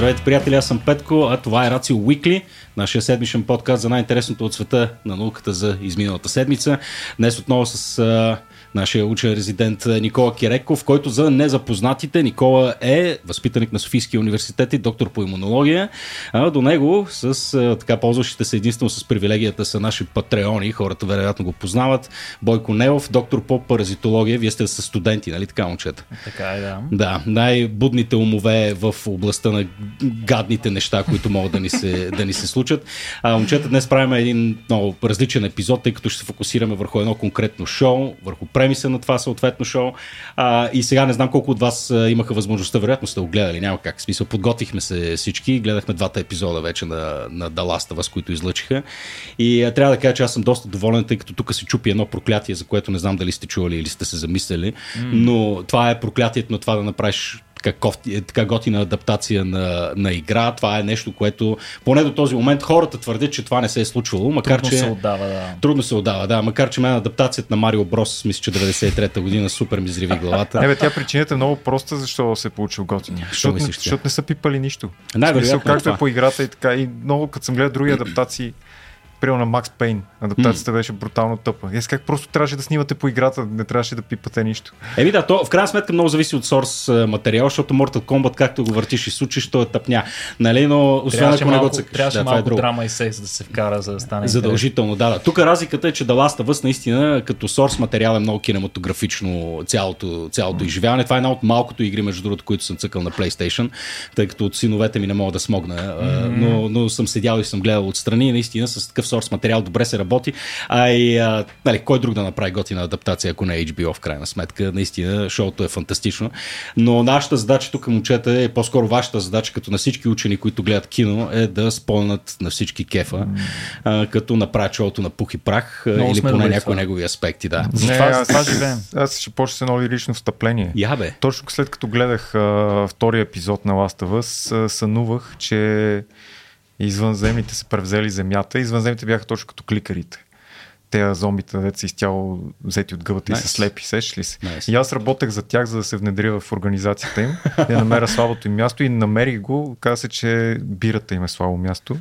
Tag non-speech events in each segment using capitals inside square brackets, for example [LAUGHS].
Здравейте, приятели, аз съм Петко, а това е Рацио Уикли, нашия седмичен подкаст за най-интересното от света на науката за изминалата седмица. Днес отново с нашия учен резидент Никола Киреков, който за незапознатите Никола е възпитаник на Софийския университет и доктор по имунология. А до него, с а, така ползващите се единствено с привилегията са наши патреони, хората вероятно го познават. Бойко Нелов, доктор по паразитология. Вие сте с студенти, нали така, момчета? Така е, да. Да, най-будните умове в областта на гадните неща, които могат да ни се, да ни се случат. А, момчета, днес правим един много различен епизод, тъй като ще се фокусираме върху едно конкретно шоу, върху премиса на това съответно шоу. А, и сега не знам колко от вас имаха възможността, вероятно сте го гледали, няма как. В смисъл, подготвихме се всички, гледахме двата епизода вече на, на of Us, които излъчиха. И а, трябва да кажа, че аз съм доста доволен, тъй като тук се чупи едно проклятие, за което не знам дали сте чували или сте се замислили, mm. но това е проклятието на това да направиш така, кофти, така готина адаптация на, на игра. Това е нещо, което поне до този момент хората твърдят, че това не се е случвало. Макар, Трудно че, се отдава, да. Трудно се отдава, да. Макар, че мен адаптацията на Марио Брос, мисля, че 93-та година супер ми зриви главата. Не, бе, тя причината е много проста, защо се е получил готин. Защото, защото не са пипали нищо. Най-вероятно е както е по играта и така. И много, като съм гледал други [CLEARS THROAT] адаптации, Примерно на Макс Пейн. Адаптацията беше брутално тъпа. Ес как просто трябваше да снимате по играта, не трябваше да пипате нищо. Еми да, то в крайна сметка много зависи от сорс а, материал, защото Mortal Kombat, както го въртиш и сучиш, то е тъпня. Нали, но освен ако не го цъкаш. трябваше да, е малко друго. драма и секс да се вкара, за да стане Задължително, да, да. Тук разликата е, че The Last of Us наистина като сорс материал е много кинематографично цялото, цялото изживяване. Това е една от малкото игри, между другото, които съм цъкал на PlayStation, тъй като от синовете ми не мога да смогна, mm-hmm. но, но съм седял и съм гледал отстрани и наистина с такъв сорс материал добре се работи. А и а, нали, кой друг да направи готина адаптация, ако не е HBO в крайна сметка. Наистина, шоуто е фантастично. Но нашата задача тук, момчета, е по-скоро вашата задача, като на всички учени, които гледат кино, е да спълнат на всички кефа, mm. а, като направят шоуто на пух и прах, Много или поне някои негови аспекти, да. За това- за това живеем. Аз ще почна с едно лирично встъпление. Я бе. Точно след като гледах а, втория епизод на Last of Us, а, сънувах, че извънземните са превзели земята. Извънземните бяха точно като кликарите. Те зомбите, дете са изцяло взети от гъбата Nice. и са слепи, сещаш ли се? Nice. И аз работех за тях, за да се внедря в организацията им, да намеря слабото им място и намерих го. Каза се, че бирата им е слабо място.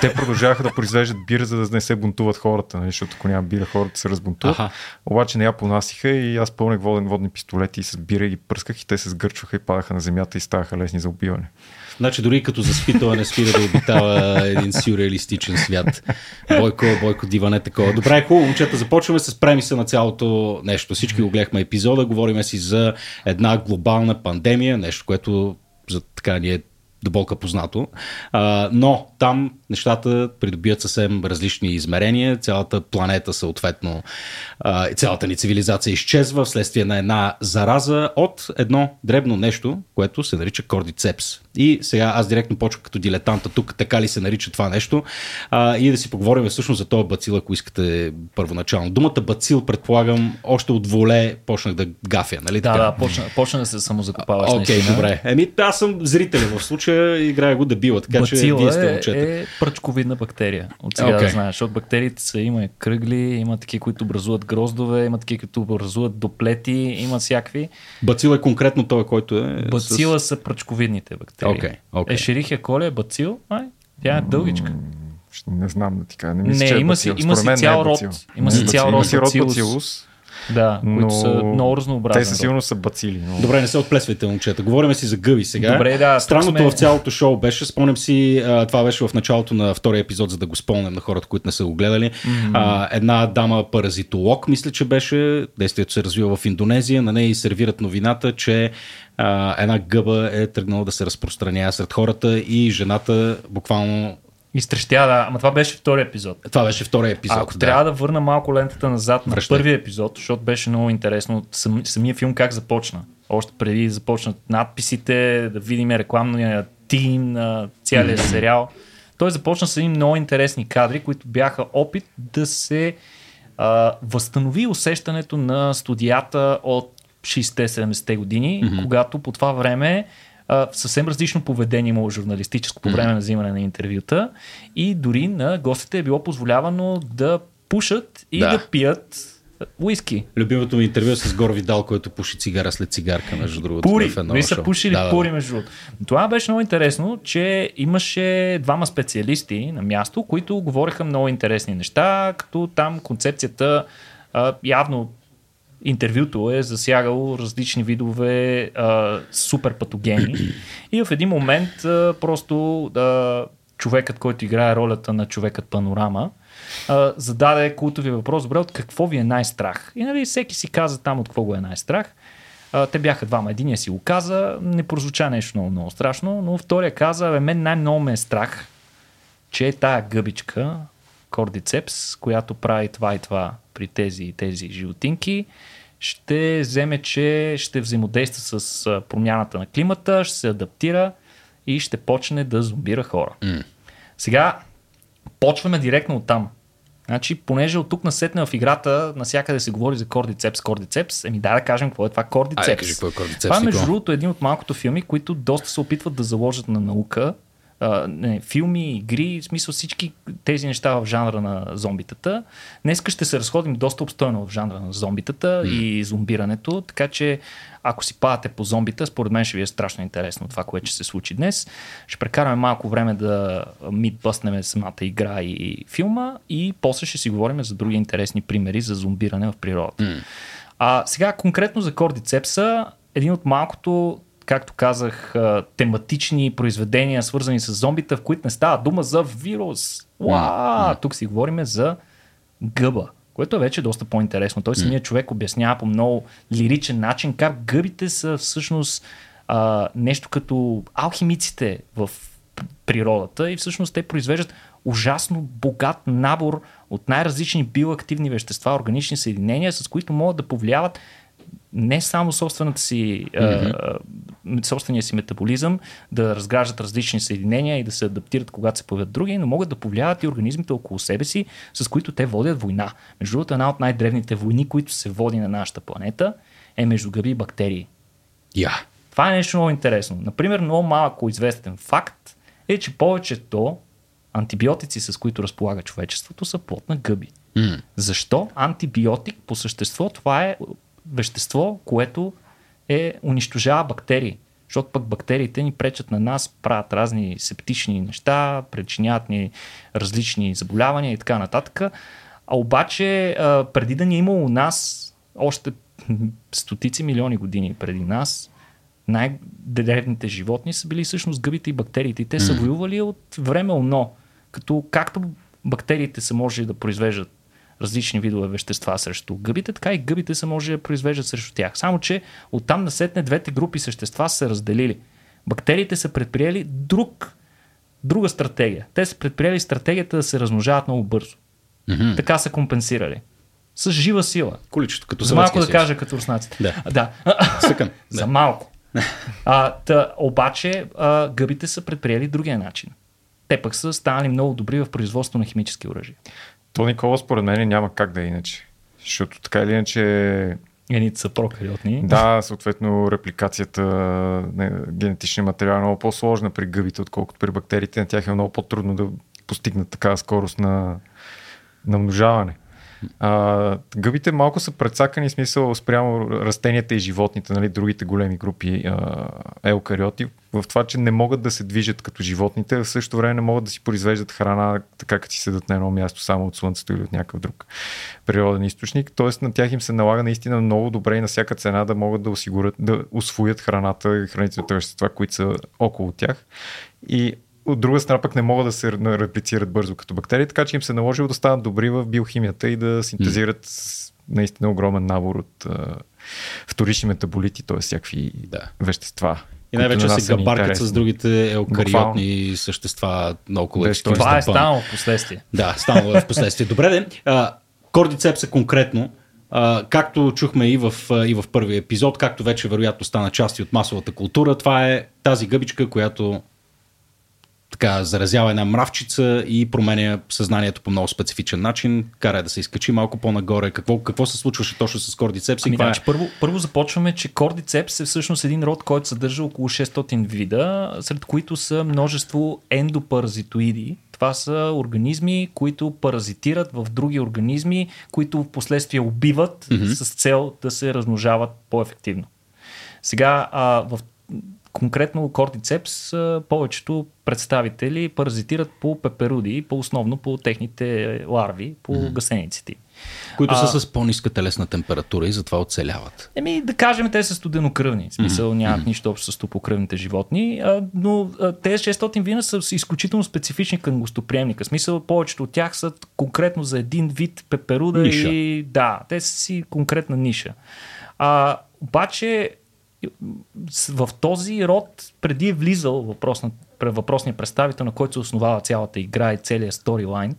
Те продължаваха да произвеждат бира, за да не се бунтуват хората, нали, защото ако няма бира, хората се разбунтуват. Аха. Обаче не я понасиха и аз пълнех воден водни пистолети и с бира ги пръсках и те се сгърчваха и падаха на земята и ставаха лесни за убиване. Значи дори като заспитала не спира да обитава един сюрреалистичен свят. Бойко, Бойко Дива не такова. Добре, хубаво, момчета, започваме с премиса на цялото нещо. Всички го гледахме епизода, говориме си за една глобална пандемия, нещо, което за така ни е до болка познато. А, но там нещата придобият съвсем различни измерения. Цялата планета съответно, цялата ни цивилизация изчезва вследствие на една зараза от едно дребно нещо, което се нарича кордицепс. И сега аз директно почвам като дилетанта тук, така ли се нарича това нещо, а, и да си поговорим всъщност за този бацил, ако искате първоначално. Думата бацил, предполагам, още от воле почнах да гафя, нали Да, така? да, почна, почна да се самозакопаваш. Окей, наистина. добре. Еми, аз съм зрител в случая, играя го дебила, така че Бацила вие сте е, момчета. е пръчковидна бактерия. От сега Окей. да знаеш, защото бактериите са, има и кръгли, има такива, които образуват гроздове, има такива, които образуват доплети, има всякакви. Бацил е конкретно той, който е. Бацила С... са пръчковидните бактерии. Окей, окей. Ешерихия коли е бацил, ай, тя е дългичка. Не знам да ти кажа. Не, мисля, Не, че е има си- бацил. има Според си цял е род. бацил. Има е си цял бацил. род Има си род бацилус. Да, но които са много разнообразни. те със сигурност са бацили. Но... Добре, не се отплесвайте, момчета. Говориме си за гъби сега. Добре, да, Странното сме- в цялото шоу беше, спомням си, а, това беше в началото на втория епизод, за да го спомням на хората, които не са го гледали. Mm-hmm. А, една дама паразитолог, мисля, че беше, действието се развива в Индонезия, на нея и сервират новината, че а, една гъба е тръгнала да се разпространява сред хората и жената буквално Изтрещя, да. Ама това беше втори епизод. това беше втория епизод. Ако да. трябва да върна малко лентата назад на Връщай. първия епизод, защото беше много интересно сам, самия филм как започна. Още преди да започнат надписите, да видим рекламния тим на целия сериал. Той започна с едни много интересни кадри, които бяха опит да се а, възстанови усещането на студията от 60-70-те години, mm-hmm. когато по това време а, съвсем различно поведение имало журналистическо по време на взимане на интервюта и дори на гостите е било позволявано да пушат и Да. да, пият Уиски. Любимото ми интервю е с Гор Видал, който пуши цигара след цигарка, между другото. Пури. Дори са шоу. пушили Да, да, пури, да. между другото. Това беше много интересно, че имаше двама специалисти на място, които говореха много интересни неща, като там концепцията а, явно интервюто е засягало различни видове а, супер патогени и в един момент а, просто а, човекът, който играе ролята на човекът панорама, а, зададе култови въпрос, добре, от какво ви е най-страх? И нали, всеки си каза там от какво го е най-страх. А, те бяха двама. Единия си го каза, не прозвуча нещо много, много страшно, но втория каза, бе, мен най-много ме е страх, че е тая гъбичка, кордицепс, която прави това и това при тези и тези животинки, ще вземе, че ще взаимодейства с промяната на климата, ще се адаптира и ще почне да зомбира хора. М. Сега почваме директно от там. Значи, понеже от тук насетне в играта насякъде се говори за кордицепс, кордицепс, еми дай да кажем какво е това кордицепс. Айде, кажи какво е кордицепс, Това е между другото един от малкото филми, които доста се опитват да заложат на наука. А, не, филми, игри, в смисъл всички тези неща в жанра на зомбитата. Днеска ще се разходим доста обстойно в жанра на зомбитата и зомбирането, така че ако си падате по зомбита, според мен ще ви е страшно интересно това, което ще се случи днес. Ще прекараме малко време да мидбъснем самата игра и филма и после ще си говорим за други интересни примери за зомбиране в природата. А сега конкретно за кордицепса, един от малкото, както казах, тематични произведения, свързани с зомбита, в които не става дума за вирус. Уа! Тук си говорим за гъба, което е вече доста по-интересно. Той самият човек обяснява по много лиричен начин как гъбите са всъщност а, нещо като алхимиците в природата и всъщност те произвеждат ужасно богат набор от най-различни биоактивни вещества, органични съединения, с които могат да повлияват не само собствената си, mm-hmm. собствения си метаболизъм, да разграждат различни съединения и да се адаптират, когато се появят други, но могат да повлияват и организмите около себе си, с които те водят война. Между другото, една от най-древните войни, които се води на нашата планета, е между гъби и бактерии. Я. Това е нещо много интересно. Например, много малко известен факт е, че повечето антибиотици, с които разполага човечеството, са плод на гъби. М. Защо? Антибиотик по същество това е вещество, което е унищожава бактерии. Защото пък бактериите ни пречат на нас, правят разни септични неща, причиняват ни различни заболявания и така нататък. А обаче, а, преди да ни е имало у нас, още стотици милиони години преди нас, най-древните животни са били всъщност гъбите и бактериите. Те са воювали от време оно. Като както бактериите са може да произвеждат различни видове вещества срещу гъбите, така и гъбите са може да произвеждат срещу тях. Само, че оттам насетне двете групи същества са се разделили. Бактериите са предприели друг, друга стратегия. Те са предприели стратегията да се размножават много бързо. Мгм. Така са компенсирали. С жива сила. Количество, като За малко да съюз. кажа като руснаците. Да. да. [LAUGHS] Съкън. За малко. А, та, обаче а, гъбите са предприели другия начин. Те пък са станали много добри в производство на химически оръжия. То Никола според мен няма как да е иначе. Защото така или иначе Едните са прокариотни. Да, съответно репликацията на генетичния материал е много по-сложна при гъбите, отколкото при бактериите. На тях е много по-трудно да постигнат такава скорост на, на множаване. А, гъбите малко са прецакани в смисъл спрямо растенията и животните, нали, другите големи групи а, еукариоти, в това, че не могат да се движат като животните, в същото време не могат да си произвеждат храна така, като си седат на едно място само от слънцето или от някакъв друг природен източник. Тоест на тях им се налага наистина много добре и на всяка цена да могат да осигурят, да освоят храната и хранителните вещества, които са около тях. И от друга страна пък не могат да се реплицират бързо като бактерии, така че им се наложило да станат добри в биохимията и да синтезират с наистина огромен набор от а, вторични метаболити, т.е. всякакви Да. вещества. И най-вече на се габаркат с другите еукариотни същества наоколо екстремизма Това е станало в последствие. Да, станало е в последствие. Добре, де. А, Кордицепса конкретно, а, както чухме и в, и в първия епизод, както вече вероятно стана части от масовата култура, това е тази гъбичка, която така заразява една мравчица и променя съзнанието по много специфичен начин, кара да се изкачи малко по-нагоре. Какво, какво се случваше точно с Кордицепс? Ами, каква е? значи, първо, първо започваме, че Cordyceps е всъщност един род, който съдържа около 600 вида, сред които са множество ендопаразитоиди. Това Това са организми, които паразитират в други организми, които в последствие убиват mm-hmm. с цел да се размножават по-ефективно. Сега, а, в конкретно кортицепс, повечето представители паразитират по пеперуди, по основно по техните ларви, по mm-hmm. гасениците. Които са а, с по-ниска телесна температура и затова оцеляват. Еми, да кажем, те са студенокръвни. В смисъл mm-hmm. нямат нищо общо с топокръвните животни, а, но а, тези 600 вина са изключително специфични към гостоприемника. В смисъл, повечето от тях са конкретно за един вид пеперуда ниша. и да, те са си конкретна ниша. А, обаче в този род, преди е влизал въпросна, въпросният представител, на който се основава цялата игра и целият сторилайн,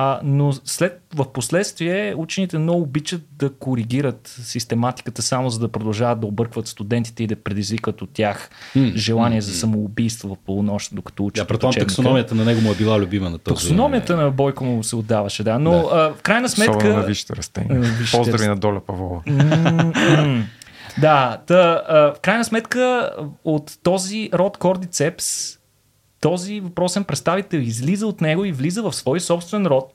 а, но след, в последствие учените много обичат да коригират систематиката само за да продължават да объркват студентите и да предизвикат от тях mm, желание mm, за самоубийство в полунощ, докато учат. Да, предполагам, таксономията на него му е била любима на този. Таксономията на Бойко му се отдаваше, да. Но да. А, в крайна сметка. Особено на висшите растения. Поздрави на Доля Павлова. Да, та, а, в крайна сметка от този род кордицепс този въпросен представител излиза от него и влиза в свой собствен род,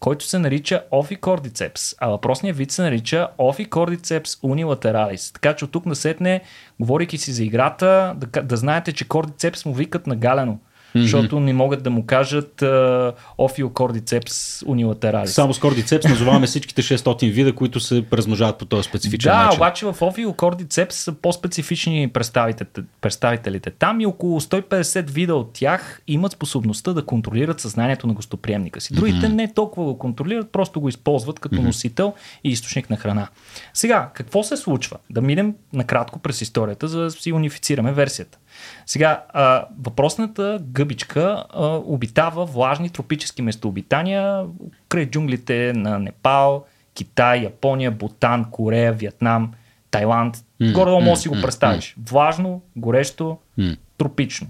който се нарича Ophicordicепс, а въпросният вид се нарича Ophicordicепс unilateralis. Така че от тук насетне, говорейки си за играта, да, да знаете, че кордицепс му викат на галено mm-hmm. защото не могат да му кажат uh, Ophiocordyceps unilateralis. Само с кордицепс назоваваме всичките 600 вида, които се размножават по този специфичен да, начин. Да, обаче в Ophiocordyceps са по-специфични представителите, представителите. Там и около 150 вида от тях имат способността да контролират съзнанието на гостоприемника си. Другите mm-hmm. не толкова го контролират, просто го използват като mm-hmm. носител и източник на храна. Сега, какво се случва? Да минем накратко през историята, за да си унифицираме версията. Сега, а, въпросната гъбичка а, обитава влажни тропически местообитания край джунглите на Непал, Китай, Япония, Бутан, Корея, Виетнам, Тайланд. Mm, Горе-долу mm, си го представиш. Mm, Влажно, горещо, mm. тропично.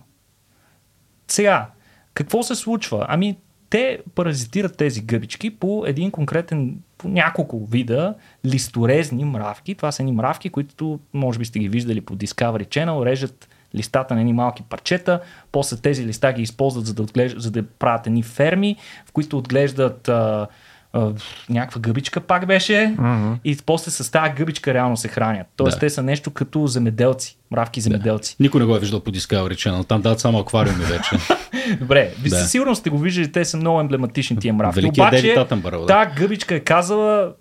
Сега, какво се случва? Ами, те паразитират тези гъбички по един конкретен, по няколко вида листорезни мравки. Това са едни мравки, които може би сте ги виждали по Discovery Channel, режат листата на едни малки парчета, после тези листа ги използват за да, отглежд... за да правят едни ферми, в които отглеждат а, а, някаква гъбичка пак беше mm-hmm. и после с тази гъбичка реално се хранят. Тоест да. те са нещо като земеделци, мравки земеделци. Да. Никой не го е виждал по Discovery Channel, там дадат само аквариуми вече. [LAUGHS] Добре, ви да. със сигурност сте го виждали, те са много емблематични тия мравки. Великият Обаче, тази гъбичка е казала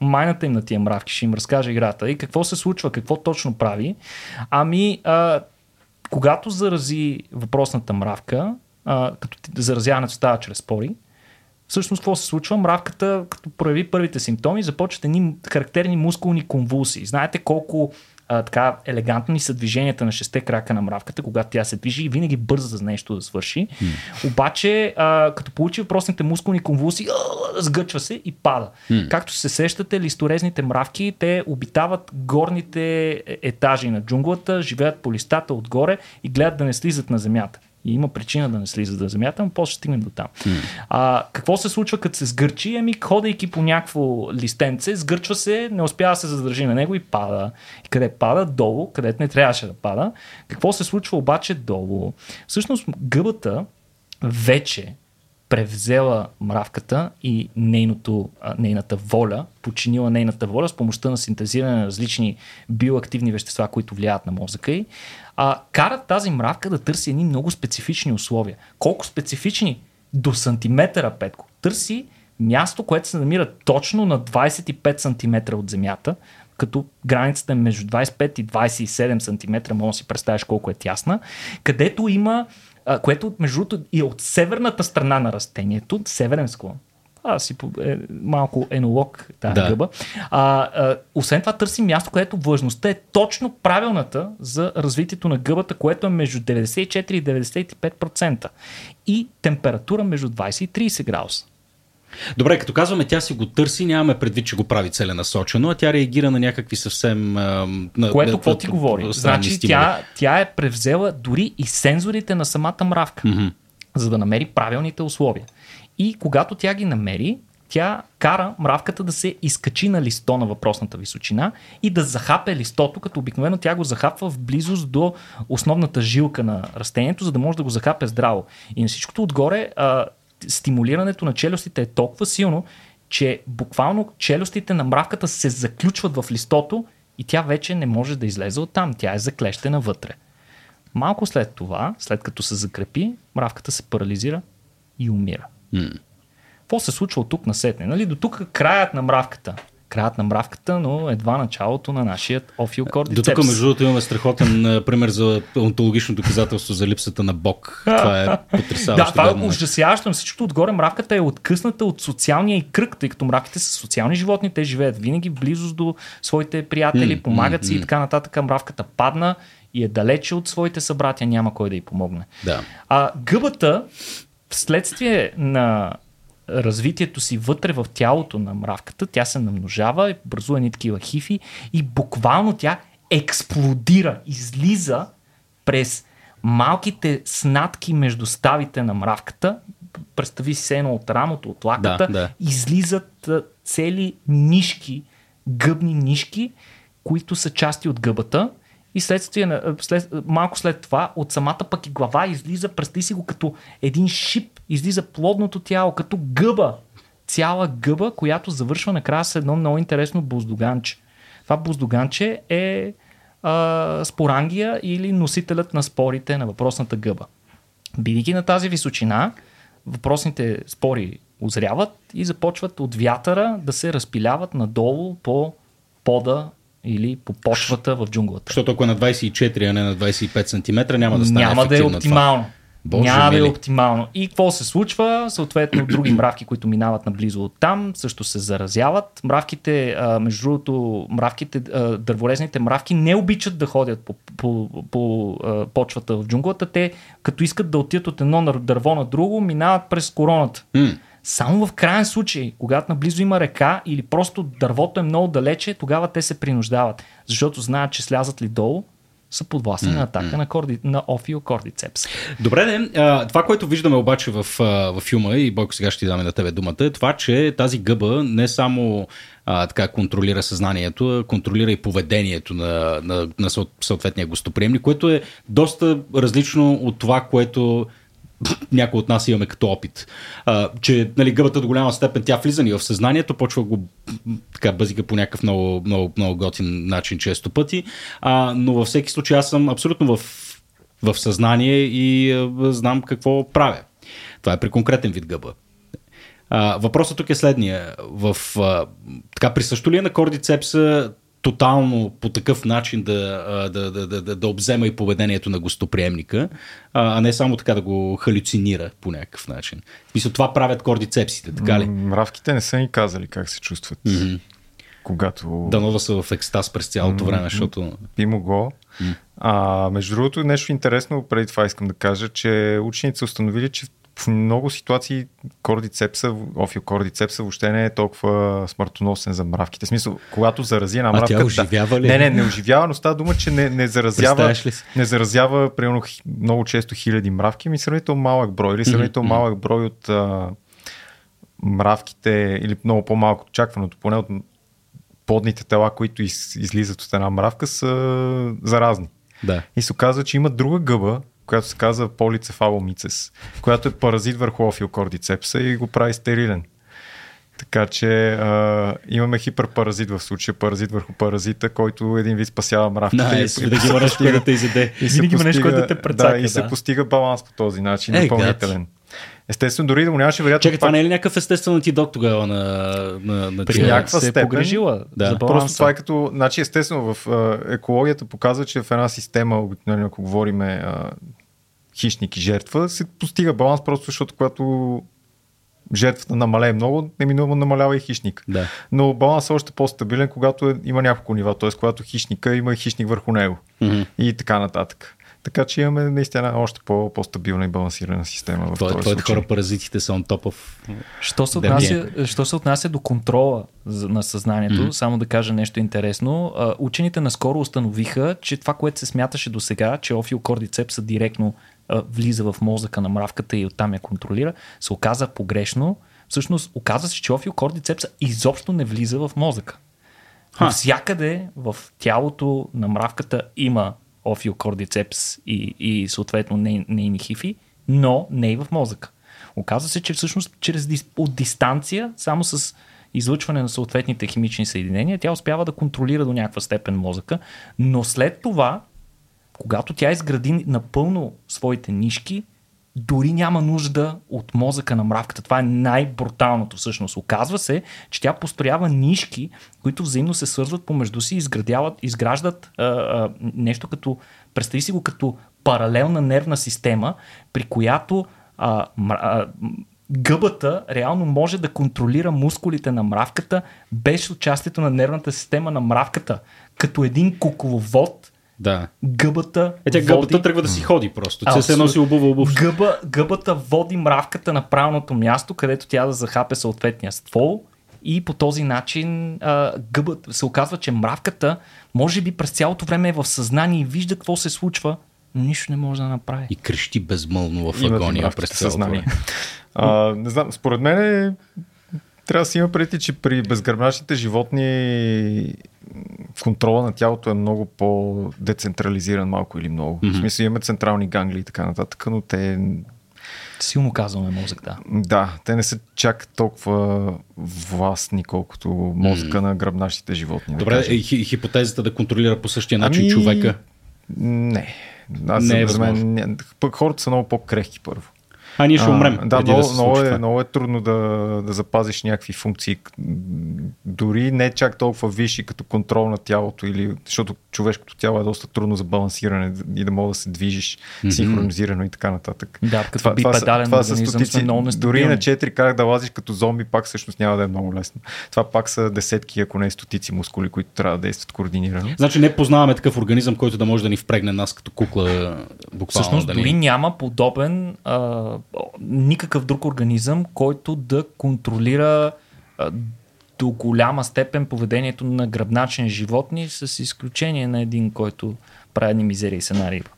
майната им на тия мравки, ще им разкаже играта. И какво се случва, какво точно прави? Ами, а, когато зарази въпросната мравка, а, като заразяването става чрез спори, всъщност какво се случва? Мравката, като прояви първите симптоми, започват едни характерни мускулни конвулсии. Знаете колко а, така елегантни са движенията на шесте крака на мравката, когато тя се движи и винаги бърза за нещо да свърши. Mm. Обаче, а, като получи въпросните мускулни конвулсии, а, сгъчва се и пада. Mm. Както се сещате, листорезните мравки, те обитават горните етажи на джунглата, живеят по листата отгоре и гледат да не слизат на земята и има причина да не слиза да земята, но после ще стигнем до там. Mm. А, какво се случва като се сгърчи? Ами, ходейки по някакво листенце, сгърчва се, не успява да се задържи на него и пада. И къде пада? Долу, където не трябваше да пада. Какво се случва обаче долу? Всъщност гъбата вече превзела мравката и нейното, нейната воля, починила нейната воля с помощта на синтезиране на различни биоактивни вещества, които влияят на мозъка й, а, карат тази мравка да търси едни много специфични условия. Колко специфични? До сантиметъра, Петко. Търси място, което се намира точно на 25 см от земята, като границата е между 25 и 27 см, може да си представиш колко е тясна, където има което между другото и от северната страна на растението, северен склон, а, си е, малко енолог тази да. гъба. А, а, освен това търси място, където влажността е точно правилната за развитието на гъбата, което е между 94 и 95% и температура между 20 и 30 градуса. Добре, като казваме тя си го търси, нямаме предвид, че го прави целенасочено, а тя реагира на някакви съвсем... А, на, Което какво ти говори? Значи тя, тя е превзела дори и сензорите на самата мравка, mm-hmm. за да намери правилните условия. И когато тя ги намери, тя кара мравката да се изкачи на листо на въпросната височина и да захапе листото, като обикновено тя го захапва в близост до основната жилка на растението, за да може да го захапе здраво. И на всичкото отгоре а, стимулирането на челюстите е толкова силно, че буквално челюстите на мравката се заключват в листото и тя вече не може да излезе от там. Тя е заклещена вътре. Малко след това, след като се закрепи, мравката се парализира и умира. М. Какво се случва от тук на сетне? Нали? До тук краят на мравката. Краят на мравката, но едва началото на нашия офиокордицепс. До тук, между другото, имаме страхотен а, пример за онтологично доказателство за липсата на Бог. Това е [LAUGHS] Да, потрясаващо. това е ужасяващо. Всичкото отгоре мравката е откъсната от социалния и кръг, тъй като мравките са социални животни, те живеят винаги в близост до своите приятели, помагат си и така нататък. Мравката падна и е далече от своите събратя, няма кой да й помогне. Да. А гъбата, вследствие на развитието си вътре в тялото на мравката, тя се намножава образува едни такива хифи и буквално тя експлодира, излиза през малките снатки между ставите на мравката. Представи си едно от рамото, от лаката, Да, да. излизат цели нишки, гъбни нишки, които са части от гъбата и следствие, след, малко след това от самата пък и глава излиза, представи си го като един шип, излиза плодното тяло, като гъба. Цяла гъба, която завършва накрая с едно много интересно буздоганче. Това буздоганче е а, спорангия или носителят на спорите на въпросната гъба. Бидейки на тази височина, въпросните спори озряват и започват от вятъра да се разпиляват надолу по пода или по почвата в джунглата. Защото ако е на 24, а не на 25 см, няма да стане Няма да е това. оптимално. Боже Няма да е оптимално. И какво се случва? Съответно, други [CLEARS THROAT] мравки, които минават наблизо от там, също се заразяват. Мравките, между другото, мравките, дърворезните мравки не обичат да ходят по, по, по почвата в джунглата. Те, като искат да отидат от едно дърво на друго, минават през короната. М. Само в крайен случай, когато наблизо има река или просто дървото е много далече, тогава те се принуждават. Защото знаят, че слязат ли долу, са подвластни на атака на, корди, на офиокордицепс. Добре, де, а, това, което виждаме обаче в, в филма, и Бойко сега ще ти даме на тебе думата, е това, че тази гъба не само а, така контролира съзнанието, контролира и поведението на, на, на съот- съответния гостоприемник, което е доста различно от това, което някои от нас имаме като опит. А, че нали, гъбата до голяма степен тя влиза ни в съзнанието, почва го така бъзика по някакъв много, много, много готин начин често пъти, а, но във всеки случай аз съм абсолютно в в съзнание и а, знам какво правя. Това е при конкретен вид гъба. А, въпросът тук е следния. В, а, така, присъщо ли е на кордицепса тотално по такъв начин да, да, да, да, да, да обзема и поведението на гостоприемника, а, не само така да го халюцинира по някакъв начин. В смисъл, това правят кордицепсите, така ли? Мравките не са ни казали как се чувстват. Когато Дано да са в екстаз през цялото време, защото... би могло. А, между другото, нещо интересно, преди това искам да кажа, че учените са установили, че в много ситуации кордицепса, офиокордицепса въобще не е толкова смъртоносен за мравките. В смисъл, когато зарази една А мравка... тя да. оживява ли? Не, не, не оживява, но става дума, че не, не заразява, не заразява примерно много често хиляди мравки, ми сравнително малък брой или сравнително малък брой от а, мравките или много по-малко от очакваното, поне от подните тела, които из, излизат от една мравка, са заразни. Да. И се оказва, че има друга гъба, която се казва полицефаломицес, която е паразит върху офиокордицепса и го прави стерилен. Така че а, имаме хиперпаразит в случая, паразит върху паразита, който един вид спасява мравките. Найс, и, да ги което да те изеде. и се Винаги има нещо, което да те прецака, Да, и се да. постига баланс по този начин, Е, допълнителен. Естествено, дори да му нямаше вероятно. Чакай, това не е ли някакъв естествен антидот тогава на, на, на При някаква се е степен, погрежила да. за Просто баланса. това е като, значи естествено в а, екологията показва, че в една система, обикновено ако говорим а, хищник и жертва, се постига баланс просто защото когато жертвата намалее много, неминуемо намалява и хищник. Да. Но балансът е още по-стабилен, когато е, има няколко нива, т.е. когато хищника има и хищник върху него Мгм. и така нататък. Така че имаме наистина още по- по-стабилна и балансирана система в този Твоите случай. хора паразитите са on top of... Що се, отнася, що се отнася до контрола на съзнанието, mm-hmm. само да кажа нещо интересно. Учените наскоро установиха, че това, което се смяташе до сега, че офиокордицепса директно влиза в мозъка на мравката и оттам я контролира, се оказа погрешно. всъщност оказва се, че офиокордицепса изобщо не влиза в мозъка. Ха. Всякъде в тялото на мравката има офиокордицепс и, и съответно ней- нейни хифи, но не и в мозъка. Оказва се, че всъщност чрез, от дистанция, само с излъчване на съответните химични съединения, тя успява да контролира до някаква степен мозъка, но след това, когато тя изгради напълно своите нишки, дори няма нужда от мозъка на мравката. Това е най-бруталното всъщност. Оказва се, че тя построява нишки, които взаимно се свързват помежду си и изграждат а, а, нещо като, представи си го като паралелна нервна система, при която а, а, гъбата реално може да контролира мускулите на мравката без участието на нервната система на мравката. Като един кукловод, Да. гъбата Е, тя води... гъбата тръгва да си ходи просто. Тя се носи обува обувка. Гъба, гъбата води мравката на правилното място, където тя да захапе съответния ствол и по този начин а, гъбата, се оказва, че мравката може би през цялото време е в съзнание и вижда какво се случва, но нищо не може да направи. И крещи безмълно в агония през цялото съзнание. време. А, не знам, според мен е, трябва да си има преди, че при безгръбначните животни контрола на тялото е много по-децентрализиран малко или много. Mm-hmm. В смисъл имаме централни гангли и така нататък, но те Силно казваме мозък, да. да, те не са чак толкова властни, колкото мозъка на гръбначните животни. да Добре, кажем. е, хи- хипотезата да контролира по същия начин Ами, човека. Не. Аз Не е за мен, възможно. пък хората са много по-крехки първо. А, ние ще А, умрем. Да, преди много, се много, е, това. много е трудно да, да запазиш някакви функции. Дори не чак толкова висши като контрол на тялото, или, защото човешкото тяло е доста трудно за балансиране и да мога да се движиш синхронизирано и така нататък. Да, като са- бипедален са организъм сме много Дори на нестабилни. 4 как да лазиш като зомби, пак всъщност няма да е много лесно. Това пак са десетки, ако не стотици мускули, които трябва да действат координирано. Значи не познаваме такъв организъм, който да може да ни впрегне нас като кукла буквално. Всъщност да дори ни... няма подобен а, никакъв друг организъм, който да контролира а, до голяма степен поведението на гръбначни животни, с изключение на един, който прави едни мизерии с една риба.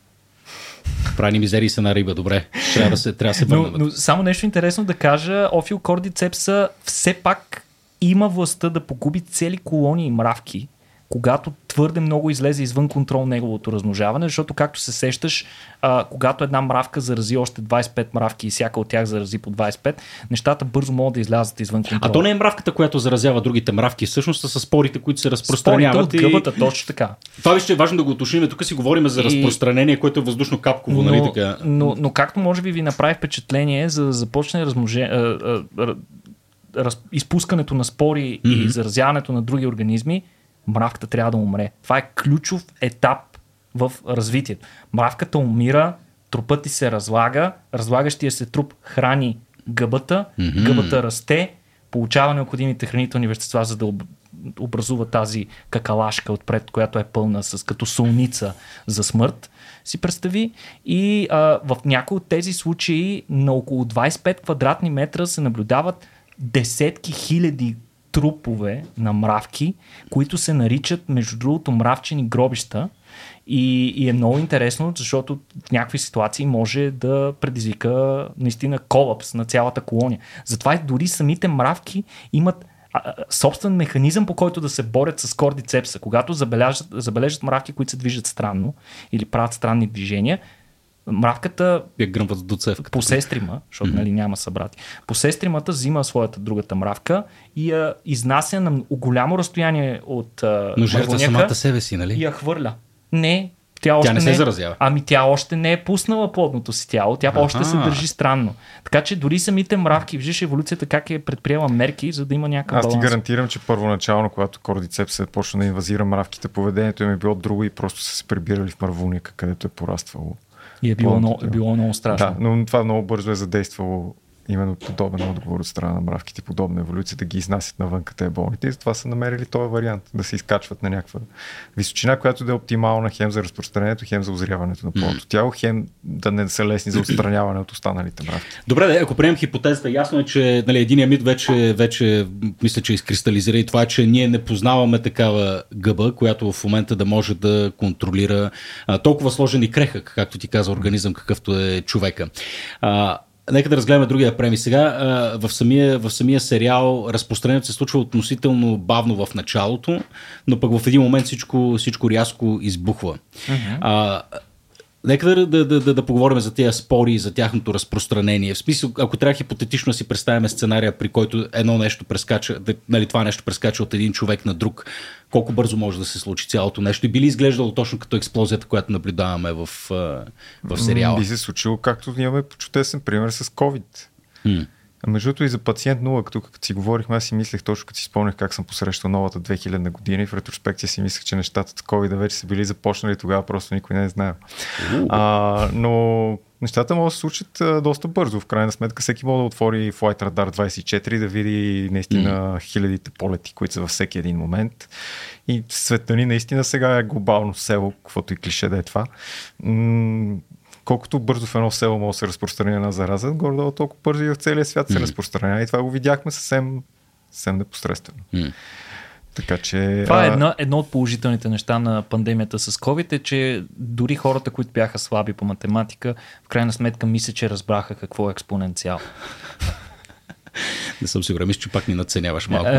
Прави мизерии са на риба, добре. Трябва да се, трябва да се Но, върнем. но само нещо интересно да кажа, Офилкордицепса все пак има властта да погуби цели колонии мравки, когато твърде много излезе извън контрол неговото размножаване, защото както се сещаш, а, когато една мравка зарази още 25 мравки и всяка от тях зарази по 25, нещата бързо могат да излязат извън контрол. А то не е мравката, която заразява другите мравки, всъщност са спорите, които се Спорите разпространяват. от гъбата, точно така. Това вижте е важно да го уточним. Тук си говорим за И- разпространение, което е въздушно-капково, нали Но, така? но, но както може би ви направи впечатление, за да започне размноже, а, а, а, раз, изпускането на спори mm-hmm. и заразяването на други организми, мравката трябва да умре. Това е ключов етап в развитието. Мравката умира, трупът ти се разлага, разлагащия се труп храни гъбата, mm-hmm. гъбата расте, получава необходимите хранителни вещества, за да об- образува тази какалашка отпред, която е пълна с като солница за смърт, си представи. И а, в някои от тези случаи на около 25 квадратни метра се наблюдават десетки хиляди трупове на мравки, които се наричат, между другото, мравчени гробища. И, и е много интересно, защото в някакви ситуации може да предизвика наистина колапс на цялата колония. Затова дори самите мравки имат собствен механизъм, по който да се борят с кордицепса. Когато забележат, забележат мравки, които се движат странно или правят странни движения, мравката Я гръмват с доцевка. по сестрима, защото нали, няма събрати. По сестримата взима своята другата мравка и я изнася на голямо разстояние от Но жертва самата себе си, и нали? я хвърля. Не, тя още не се заразява. Ами тя още не е пуснала плодното си тяло, тя Аха. още се държи странно. Така че дори самите мравки, виждаш еволюцията как е предприела мерки, за да има някакъв Аз ти баланс. гарантирам, че първоначално, когато кордицепс се почна да инвазира мравките, поведението им е било друго и просто са се прибирали в мървуника, където е пораствало. И е било, много, е било много страшно. Да, но това много бързо е задействало именно подобен отговор от страна на мравките, подобна еволюция, да ги изнасят навън къде е болните и затова са намерили този вариант, да се изкачват на някаква височина, която да е оптимална хем за разпространението, хем за озряването на плодното тяло, хем да не са лесни за отстраняване от останалите мравки. Добре, ако приемем хипотезата, ясно е, че нали, единия мит вече, вече мисля, че изкристализира и това, че ние не познаваме такава гъба, която в момента да може да контролира а, толкова сложен и крехък, както ти каза, организъм, какъвто е човека. А, нека да разгледаме другия преми. Сега в, самия, в самия сериал разпространението се случва относително бавно в началото, но пък в един момент всичко, всичко рязко избухва. Uh-huh. А, Нека да, да, да, да, да поговорим за тези спори и за тяхното разпространение. В смисъл, ако трябва хипотетично да си представяме сценария, при който едно нещо прескача, нали, това нещо прескача от един човек на друг, колко бързо може да се случи цялото нещо и би ли изглеждало точно като експлозията, която наблюдаваме в, в сериала? Би се случило както имаме чудесен пример с COVID. Mm. Между другото и за пациент 0, като, като си говорихме, аз си мислех точно като си спомнях как съм посрещал новата 2000 година и в ретроспекция си мислех, че нещата с COVID вече са били започнали тогава, просто никой не е знаел. А, но нещата могат да се случат а, доста бързо. В крайна сметка всеки може да отвори Flight Radar 24 и да види наистина mm. хилядите полети, които са във всеки един момент. И света ни наистина сега е глобално село, каквото и клише да е това. М- колкото бързо в едно село може да се разпространи една зараза, горе-долу толкова бързо и в целия свят се mm. разпространява. И това го видяхме съвсем, съвсем непосредствено. Mm. Така че. Това е едно, едно от положителните неща на пандемията с COVID, е, че дори хората, които бяха слаби по математика, в крайна сметка мисля, че разбраха какво е експоненциал. Не съм сигурен. Мисля, че пак ни надценяваш малко.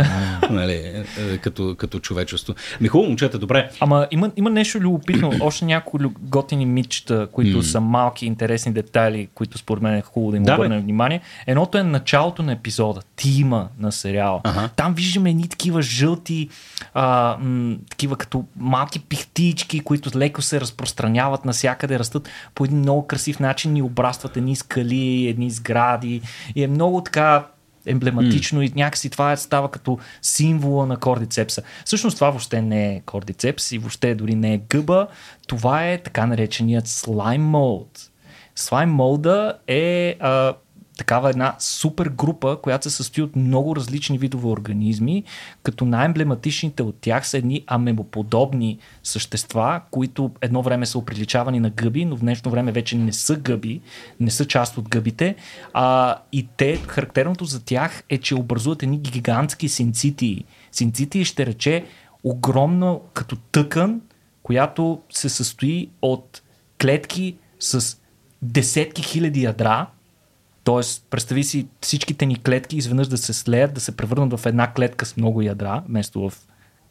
нали, е, е, като, като човечество. Ми хубаво, момчета, добре. Ама има, има нещо любопитно. [CLEARS THROAT] Още някои готини мичета, които са малки, интересни детайли, които според мен е хубаво да им да, обърнем внимание. Едното е началото на епизода, тима на сериала. Ага. Там виждаме едни такива жълти, а, м- такива като малки пихтички, които леко се разпространяват навсякъде, растат по един много красив начин и обрастват едни скали, едни сгради. И е много така емблематично mm. и някакси това става като символа на кордицепса. Всъщност това въобще не е кордицепс и въобще дори не е гъба. Това е така нареченият слайм молд. Слайм молда е а, такава една супер група, която се състои от много различни видове организми, като най-емблематичните от тях са едни амебоподобни същества, които едно време са оприличавани на гъби, но в днешно време вече не са гъби, не са част от гъбите. А, и те, характерното за тях е, че образуват едни гигантски синцитии. Синцитии ще рече огромно като тъкан, която се състои от клетки с десетки хиляди ядра, Тоест, представи си всичките ни клетки изведнъж да се слеят, да се превърнат в една клетка с много ядра, вместо в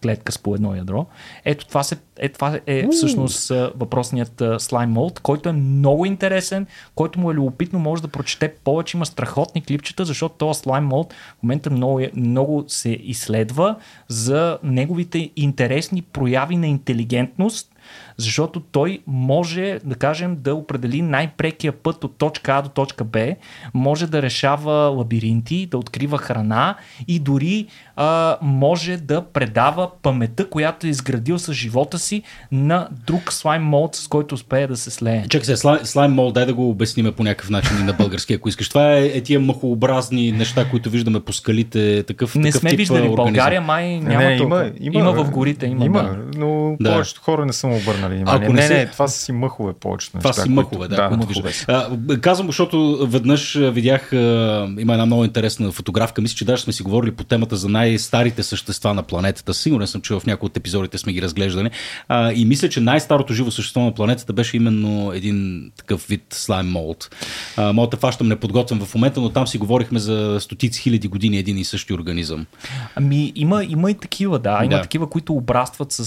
клетка с по едно ядро. Ето това, се, е, това е всъщност въпросният слайм молд, който е много интересен, който му е любопитно, може да прочете повече, има страхотни клипчета, защото този слайм молд в момента много, много се изследва за неговите интересни прояви на интелигентност, защото той може, да кажем, да определи най-прекия път от точка А до точка Б, може да решава лабиринти, да открива храна и дори а, може да предава паметта, която е изградил с живота си на друг слайм молд, с който успее да се слее. Чакай се, слайм, слайм молд, дай да го обясним по някакъв начин и на български, ако искаш. Това е, е тия махообразни неща, които виждаме по скалите, такъв, Не такъв сме тип виждали. В България май няма не, не, има, има, има, в горите. Има, има да. но да. повечето хора не са обърнали внимание. Ако не, не, се... не, това са си мъхове повечето неща. Това си мъхове, да. да мъхове. А, казвам, защото веднъж видях, има една много интересна фотографка, мисля, че даже сме си говорили по темата за най-старите същества на планетата. Сигурен съм, че в някои от епизодите сме ги разглеждали. А, и мисля, че най-старото живо същество на планетата беше именно един такъв вид слайм молд. Моята фащам не подготвям в момента, но там си говорихме за стотици хиляди години един и същи организъм. Ами има, има и такива, да. Има да. такива, които обрастват с,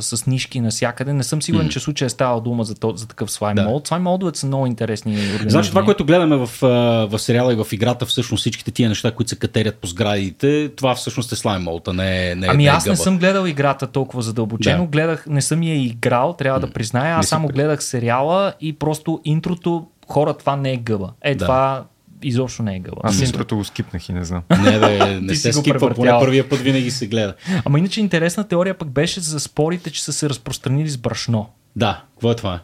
с нишки навсякъде. Не съм сигурен, mm. че случая е става дума за, то, за такъв слайм да. молд. Слайм са много интересни организми. Значи това, което гледаме в, в сериала и в играта, всъщност всичките тия неща, които се катерят по сградите, това всъщност е слайм молд, а не, не Ами не е аз гъба. не съм гледал играта толкова задълбочено. Да. Гледах, не съм я играл, трябва да призная. Аз само гледах сериала и просто интрото, хора, това не е гъба. Е, да. това изобщо не е гъба. Аз интрото го скипнах и не знам. [LAUGHS] Не, бе, не се скипва, поне първия път винаги се гледа. Ама иначе интересна теория пък беше за спорите, че са се разпространили с брашно. Да, какво е това?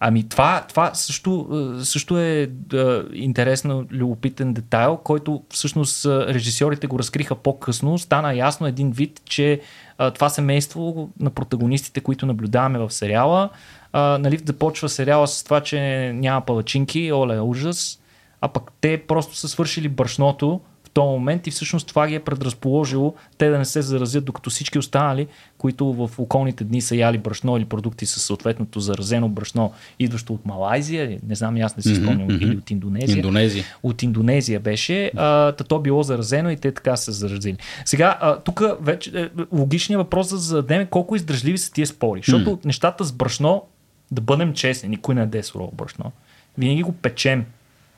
Ами това, това също, също е да, интересно, любопитен детайл, който всъщност режисьорите го разкриха по-късно. Стана ясно един вид, че а, това семейство на протагонистите, които наблюдаваме в сериала, а, нали, започва сериала с това, че няма палачинки, оле, ужас, а пък те просто са свършили брашното този момент и всъщност това ги е предразположило те да не се заразят, докато всички останали, които в околните дни са яли брашно или продукти с съответното заразено брашно, идващо от Малайзия, не знам, аз не си спомням, mm-hmm. или от Индонезия. Индонезия. От Индонезия беше, а, то било заразено и те така се заразили. Сега, тук вече е, логичният въпрос за да зададем колко издръжливи са тия спори, защото mm. нещата с брашно, да бъдем честни, никой не яде сурово брашно. Винаги го печем.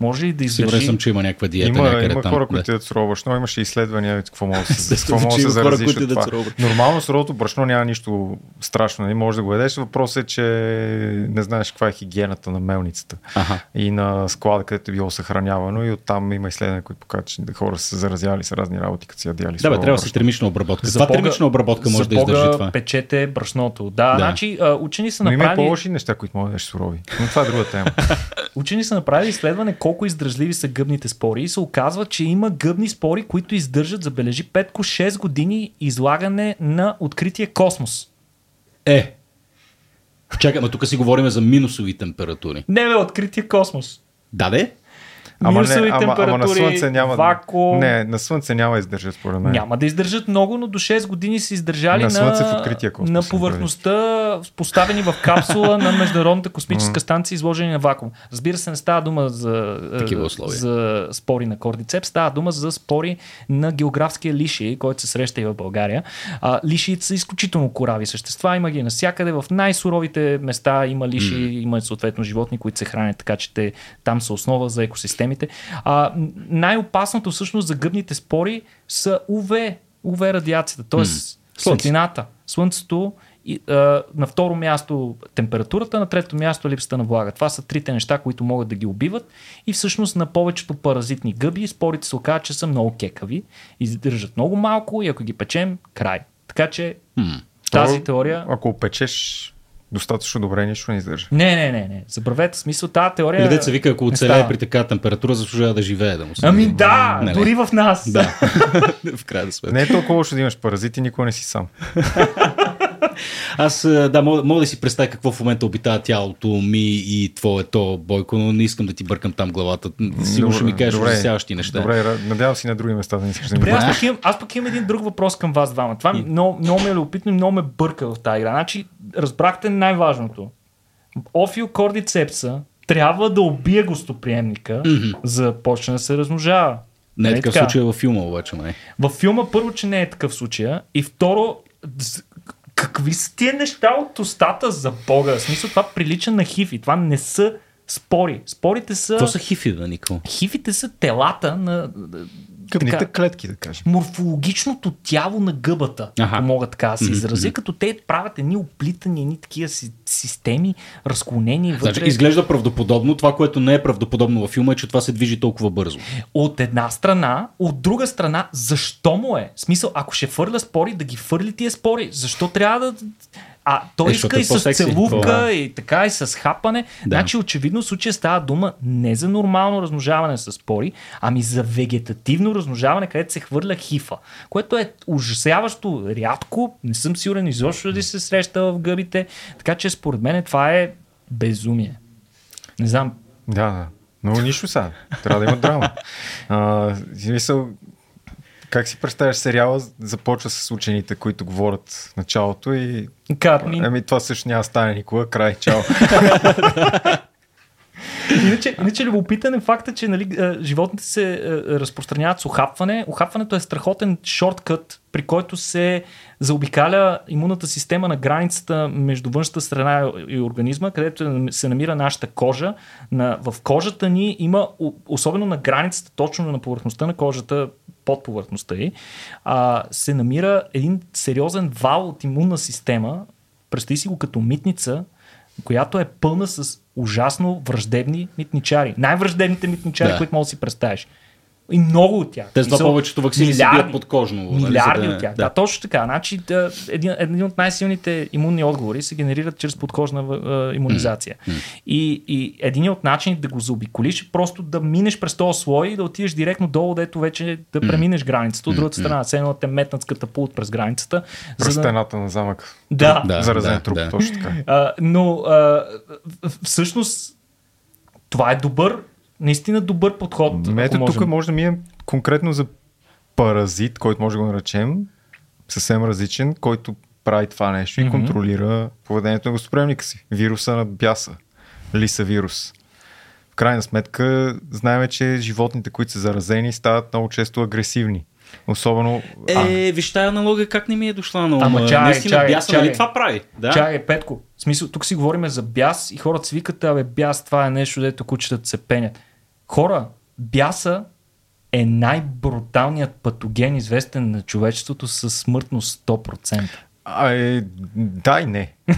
Може ли да издържи? Сигурен съм, че има някаква диета има, някъде има там. хора, които ядат сурово брашно, имаше изследвания, какво може да се, [LAUGHS] какво може да се заразиш които от това. сурово Нормално суровото брашно няма нищо страшно, не може да го ядеш. Въпросът е, че не знаеш каква е хигиената на мелницата Аха. и на склада, където е било съхранявано и оттам има изследвания, които показват, че хора са заразяли с разни работи, като си ядяли Да, бе, трябва да си термична обработка. За Бога- термична обработка може да издържи това. печете брашното. Да, Да. значи учени са Но има и направили... по-лоши неща, които може да ядеш сурови. Но това е друга тема. [LAUGHS] Учени са направили изследване колко издръжливи са гъбните спори и се оказва, че има гъбни спори, които издържат, забележи, 5-6 години излагане на открития космос. Е. Чакай, ма тук си говорим за минусови температури. Не бе, открития космос. Да, де? Ама, не, Минусови ама, ама на температури, слънце няма. вакуум. Не, на слънце няма да издържат, според мен. Няма да издържат много, но до 6 години са издържали На на, Слънце в открития космос на повърхността, поставени в капсула на Международната космическа станция, изложени на вакуум. Разбира се, не става дума за, е, за спори на кордицеп, става дума за спори на географския лиши, който се среща и в България. А, лишиите са изключително корави същества, има ги навсякъде, в най-суровите места има лиши, mm. има съответно животни, които се хранят, така че те там са основа за екосистемите. А, най-опасното всъщност за гъбните спори са УВ, УВ радиацията, т.е. Светлината, слънцето и, а, на второ място температурата, на трето място липсата на влага. Това са трите неща, които могат да ги убиват и всъщност на повечето паразитни гъби спорите се оказват, че са много кекави, издържат много малко и ако ги печем, край. Така че тази теория... Ако опечеш достатъчно добре, нищо не издържа. Не, не, не, не. Забравете смисъл, тази теория... Или деца вика, ако не оцелее при такава температура, заслужава да живее да му се. Ами да, Не, не. дори в нас. Да. [LAUGHS] в края да сме. Не е толкова лошо да имаш паразити, никога не си сам. [LAUGHS] Аз а, да, мога, мога да си представя какво в момента обитава тялото ми и твоето, Бойко, но не искам да ти бъркам там главата. Сигурно ще ми кажеш ужасяващи неща. Добре, надявам се и на други места да не искаш да ми аз пък, имам, аз пък имам един друг въпрос към вас двама. Това ми много, много ме е любопитно и много ме бърка в тази игра. Значи, разбрахте най-важното. Офиокордицепса трябва да убие гостоприемника, за да почне да се размножава. Не е Нали такъв така? случай във филма, обаче, май. Във филма първо, че не е такъв случай и второ, какви са тия неща от устата за Бога? В смисъл, това прилича на хифи. Това не са спори. Спорите са... Какво са хифи, да, Никол? Хифите са телата на... Къбните така, клетки, да кажем. морфологичното тяло на гъбата, Аха. ако мога така да се изразя, като те правят едни оплитани, едни такива си, системи, разклонени вътре. Значи, изглежда правдоподобно. Това, което не е правдоподобно във филма е, че това се движи толкова бързо. От една страна, от друга страна, защо му е? В смисъл, ако ще фърля спори, да ги фърли тия спори. Защо трябва да... А той Е, иска е и с целувка, Това. и така, и с хапане. Да. Значи, очевидно, в случая става дума не за нормално размножаване с спори, ами за вегетативно размножаване, където се хвърля хифа. Което е ужасяващо рядко. Не съм сигурен изобщо дали се среща в гъбите. Така че, според мен, това е безумие. Не знам, Да, да. Но нищо сега. Трябва да има драма. [LAUGHS] А, си мисъл, как си представяш сериала, започва с учените, които говорят в началото и ами това също няма стане никога, край, чао. [LAUGHS] Иначе, иначе любопитен е факта, че нали, а, животните се а, разпространяват с охапване. Охапването е страхотен шорткът, при който се заобикаля имунната система на границата между външната страна и организма, където се намира нашата кожа. На, в кожата ни има, особено на границата, точно на повърхността на кожата, под повърхността й, а, се намира един сериозен вал от имунна система. Представи си го като митница, която е пълна с ужасно враждебни митничари. Най-враждебните митничари, Да. които можеш да си представиш. И много от тях. Те са повечето ваксини се бият подкожно. нали, Милиарди да- от тях. да. Да. точно така. Значи, да, един, един от най-силните имунни отговори се генерират чрез подкожна а, иммунизация. И, и един от начините да го заобиколиш е просто да минеш през този слой и да отидеш директно долу, дето вече да преминеш границата. От другата страна, все едно те метнат с катапулт през границата. През за да... стената на замък. Да. Да, [LAUGHS] Заразен да, труп, да. точно така. А, но а, всъщност това е добър, наистина добър подход. Ето можем. тук може да минем конкретно за паразит, който може да го наречем, съвсем различен, който прави това нещо и Мгм. контролира поведението на гостоприемника си. Вируса на бяса. Лиса вирус. В крайна сметка, знаем, че животните, които са заразени, стават много често агресивни. Особено... Е, виж тая аналогия как не ми е дошла на ума. Ама Наистина чакай, бяса, чакай. нали това прави? Да. Чакай, Петко. В смисъл, тук си говорим за бяс и хората си викат, абе, бяс, това е нещо, дето кучетата се пенят. Хора, бяса е най-бруталният патоген, известен на човечеството със смъртност 100%. А, е, да и не. [LAUGHS]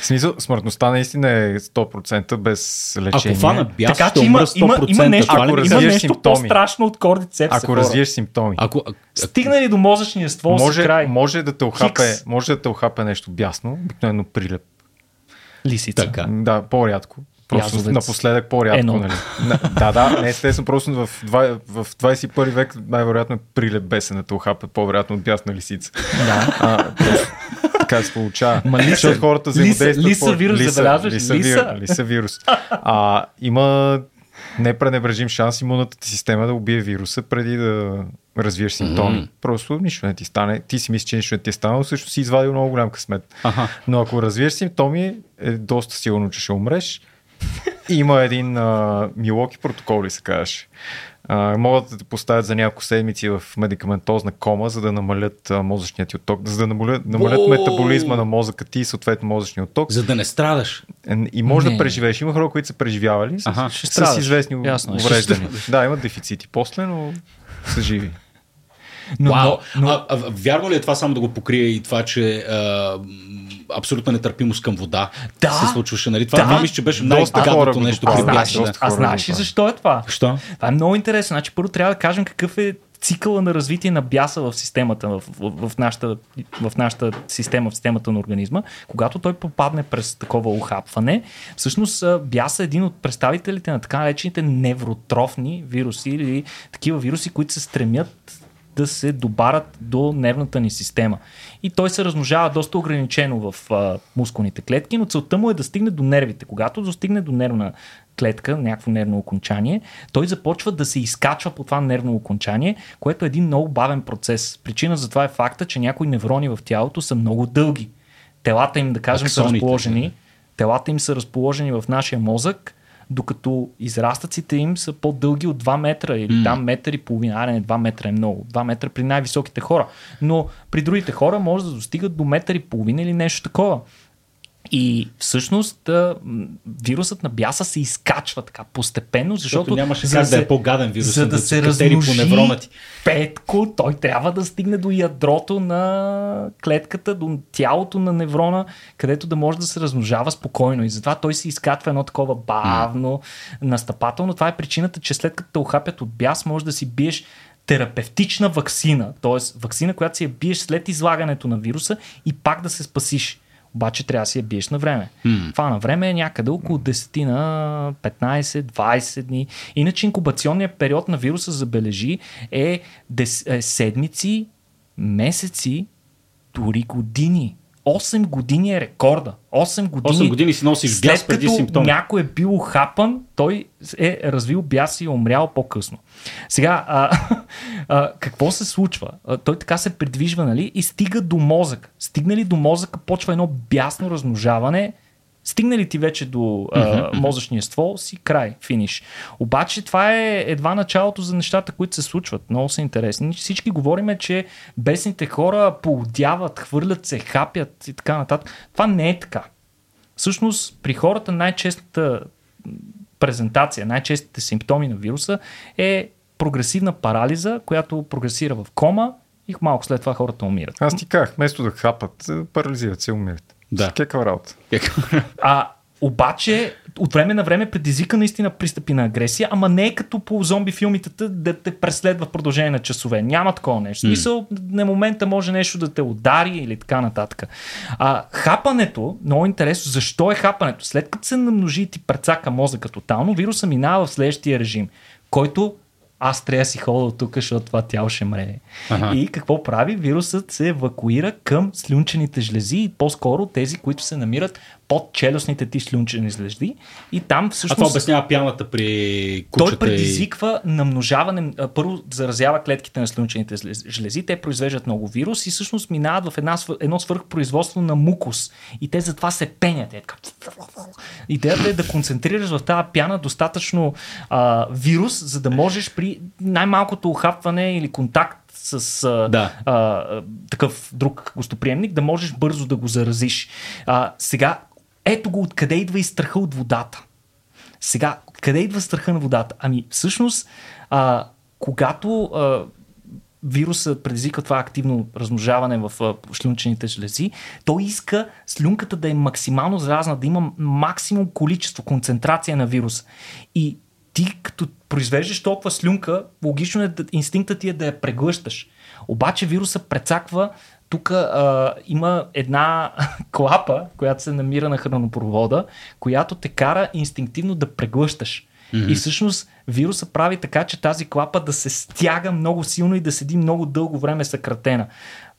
В смисъл, смъртността наистина е 100% без лечение. Ако фана бяс, така че има, умра 100%. има, има нещо, ли ако ми има развиеш нещо симптоми. по-страшно от кордицепса. Ако хора. развиеш симптоми. Ако, а- Стигнали до мозъчния ствол си може, край. може, да те охапе, Хикс. може да те охапе нещо бясно, обикновено прилеп. Лисица. Така. Да, по-рядко. Просто Язовец. напоследък по-рядко. Едно. Нали? На- Да, да, не естествено, просто в, в 21 век най-вероятно е прилеп бесената охапе, по-вероятно от бясна лисица. Да. А, просто така се получава. Ма лиса- Защото хората лиса- взаимодействат. лиса по- вирус, забелязваш? Лиса, Лиса. лиса вирус. А, има непренебрежим шанс имунната ти система да убие вируса преди да развиеш симптоми. Мгм. Просто нищо не ти стане. Ти си мислиш, че нищо не ти е станало, също си извадил много голям късмет. Аха. Но ако развиеш симптоми, е доста сигурно, че ще умреш. Има един а, Милоки протокол, ли се казваш. А, могат да те поставят за няколко седмици в медикаментозна кома, за да намалят а, мозъчният ти отток, за да намалят, намалят О! метаболизма на мозъка ти и съответно мозъчния отток. За да не страдаш. И може Не. да преживееш. Има хора, които са преживявали с. Ще с страдаш. известни Ясно е. Увреждания. Да, имат дефицити после, но са живи. Но, Вау. но, но, А, а, вярно ли е това само да го покрие и това, че а, абсолютна нетърпимост към вода Да. се случваше? Нали? Това, Да. това мисля, че беше най-гадното нещо а, знаеш, Да. а знаеш ли защо е това? Що? Това е много интересно. Значи, първо трябва да кажем какъв е цикъла на развитие на бяса в системата, в, в, в, нашата, в нашата система, в системата на организма. Когато той попадне през такова ухапване, всъщност бяса е един от представителите на така наречените невротрофни вируси или такива вируси, които се стремят да се добарат до нервната ни система. И той се размножава доста ограничено в а, мускулните клетки, но целта му е да стигне до нервите. Когато достигне до нервна клетка, някакво нервно окончание, той започва да се изкачва по това нервно окончание, което е един много бавен процес. Причина за това е факта, че някои неврони в тялото са много дълги. Телата им, да кажем, са Аксоните, разположени. да. Телата им са разположени в нашия мозък, докато израстъците им са по-дълги от 2 метра или М. там метър и половина. А, не, 2 метра е много. 2 метра при най-високите хора. Но при другите хора може да достигат до метър и половина или нещо такова. И всъщност а, вирусът на бяса се изкачва така постепенно, защото, Защото нямаше за как да се- е по-гаден вирус, за да, се катери по размножи ти. петко, той трябва да стигне до ядрото на клетката, до тялото на неврона, където да може да се размножава спокойно. И затова той се изкатва едно такова бавно, настъпателно. Това е причината, че след като те охапят от бяс, може да си биеш терапевтична вакцина, т.е. вакцина, която си я биеш след излагането на вируса и пак да се спасиш. Обаче трябва да си я биеш на време. М. Това на време е някъде около 10 на 15-20 дни. Иначе инкубационният период на вируса, забележи, е, дес, е седмици, месеци, дори години. 8 години е рекорда. 8 години. 8 години си носиш бяс След преди като симптоми. някой е бил хапан, той е развил бяс и е умрял по-късно. Сега, а, [LAUGHS] а, какво се случва? А, той така се придвижва, нали? И стига до мозък. Стигнали до мозъка, почва едно бясно размножаване. Стигнали ти вече до а, мозъчния ствол, си край, финиш. Обаче това е едва началото за нещата, които се случват. Много са интересни. Всички говориме, че бесните хора поудяват, хвърлят се, хапят и така нататък. Това не е така. Всъщност, при хората най-честата презентация, най-честите симптоми на вируса е прогресивна парализа, която прогресира в кома и малко след това хората умират. Аз ти казах, вместо да хапат, парализират се, умират. Да. Каква работа? А обаче, от време на време предизвика наистина пристъпи на агресия, ама не е като по зомби филмите да те преследва в продължение на часове. Няма такова нещо. Смисъл, на момента може нещо да те удари или така нататък. А хапането, много интересно, защо е хапането? След като се намножи и ти прецака мозъка тотално, вируса минава в следващия режим, който аз трябва да си ходя от тук, защото това тяло ще мре. Аха. И какво прави? Вирусът се евакуира към слюнчените жлези и по-скоро тези, които се намират под челюстните ти слюнчени жлези и там всъщност... А това обяснява пяната при кучета той предизвиква и... намножаване. Първо заразява клетките на слюнчените жлези, те произвеждат много вирус и всъщност минават в една, едно свърхпроизводство на мукус. И те затова се пенят. Е, така. Идеята е да концентрираш в тази пяна достатъчно а, вирус, за да можеш при най-малкото охапване или контакт с а, Да. а, такъв друг гостоприемник, да можеш бързо да го заразиш. А, сега, ето го откъде идва и страха от водата. Сега, къде идва страха на водата? Ами, всъщност, а, когато а, вируса предизвиква това активно размножаване в а, шлюнчените жлези, той иска слюнката да е максимално заразна, да има максимум количество, концентрация на вирус. И ти като произвеждаш толкова слюнка, логично е да, инстинктът ти е да я преглъщаш. Обаче вируса прецаква тук а, има една [LAUGHS] клапа, която се намира на хранопровода, която те кара инстинктивно да преглъщаш. Mm-hmm. И всъщност вируса прави така, че тази клапа да се стяга много силно и да седи много дълго време съкратена.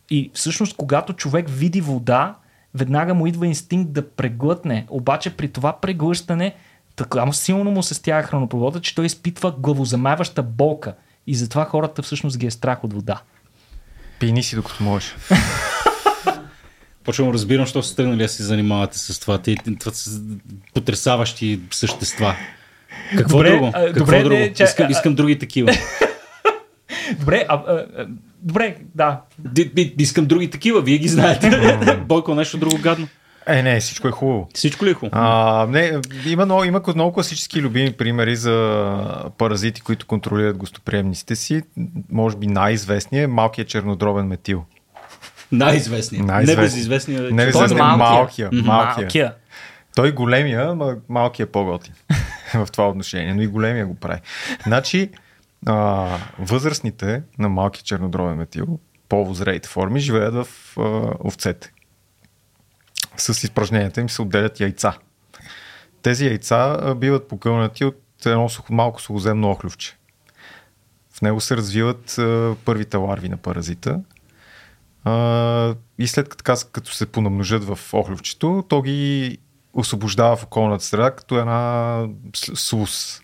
И всъщност, когато човек види вода, веднага му идва инстинкт да преглътне. Обаче при това преглъщане така силно му се стяга хранопровода, че той изпитва главозамайваща болка. И затова хората всъщност ги е страх от вода. Пийни си докато можеш. [LAUGHS] Почвам разбирам, що сте тръгнали да се занимавате с това. Те, това са потрясаващи същества. Какво Добре, друго? Какво добре, друго? не, ча- искам, искам други такива. [LAUGHS] Добре, а, а, а, добре, да. Ди- искам други такива, вие ги знаете. Бойко, нещо друго гадно. Е, не, всичко е хубаво. Всичко ли е хубаво? А, не, има, много, има много класически любими примери за паразити, които контролират гостоприемниците си. Може би най-известният е малкият чернодробен метил. Най-известният. Най-известният. Небезизвестният. Не човек. безизвестният, Той е малкия. малкия. Той големия, ама малкият е по-готин [LAUGHS] в това отношение, но и големия го прави. Значи, а, възрастните на малки чернодробен метил, по-возреите форми, живеят в а, овцете. С изпражненията им се отделят яйца. Тези яйца биват покълнати от едно малко сухоземно охлювче. В него се развиват а, първите ларви на паразита. А, и след като, като се понамножат в охлювчето, то ги освобождава в околната среда като една с- слус.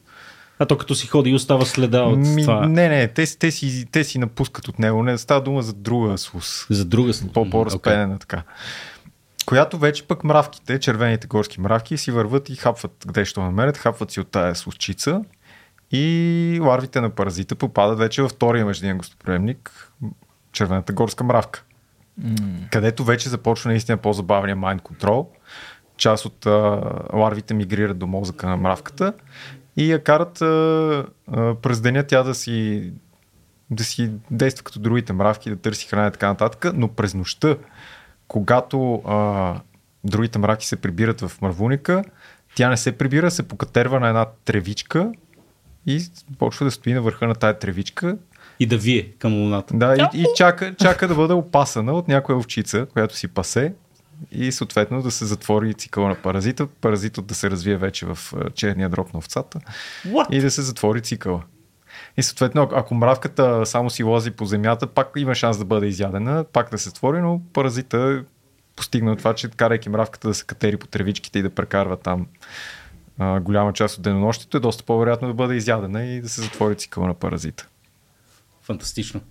А то като си ходи и остава следа от Ми, това. не, не, те, си- те, си, те си напускат от него. Не става дума за друга слус. За друга. По, по-разпенена така. Която вече пък мравките, червените горски мравки, си върват и хапват къде ще намерят, хапват си от тая слузчица и ларвите на паразита попадат вече във втория междинен гостоприемник, червената горска мравка. Където вече започва наистина по-забавния mind control. Част от а, ларвите мигрират до мозъка на мравката и я карат а, а, през деня тя да си да си действа като другите мравки, да търси храна и така нататък, но през нощта, когато а, другите мравки се прибират в мървуника, тя не се прибира, се покатерва на една тревичка и почва да стои на върха на тая тревичка И да вие към луната. да, и, и чака, чака да бъде опасана от някоя овчица, която си пасе и съответно да се затвори цикъл на паразита, паразитът да се развие вече в черния дроб на овцата What? и да се затвори цикъла. И съответно, ако- мравката само си лази по земята, пак има шанс да бъде изядена, пак да се створи, но паразита постигнал това, че карайки мравката да се катери по тревичките и да прекарва там голяма част от денонощието, е доста по-вероятно да бъде изядена и да се затвори цикъла на паразита. Фантастично.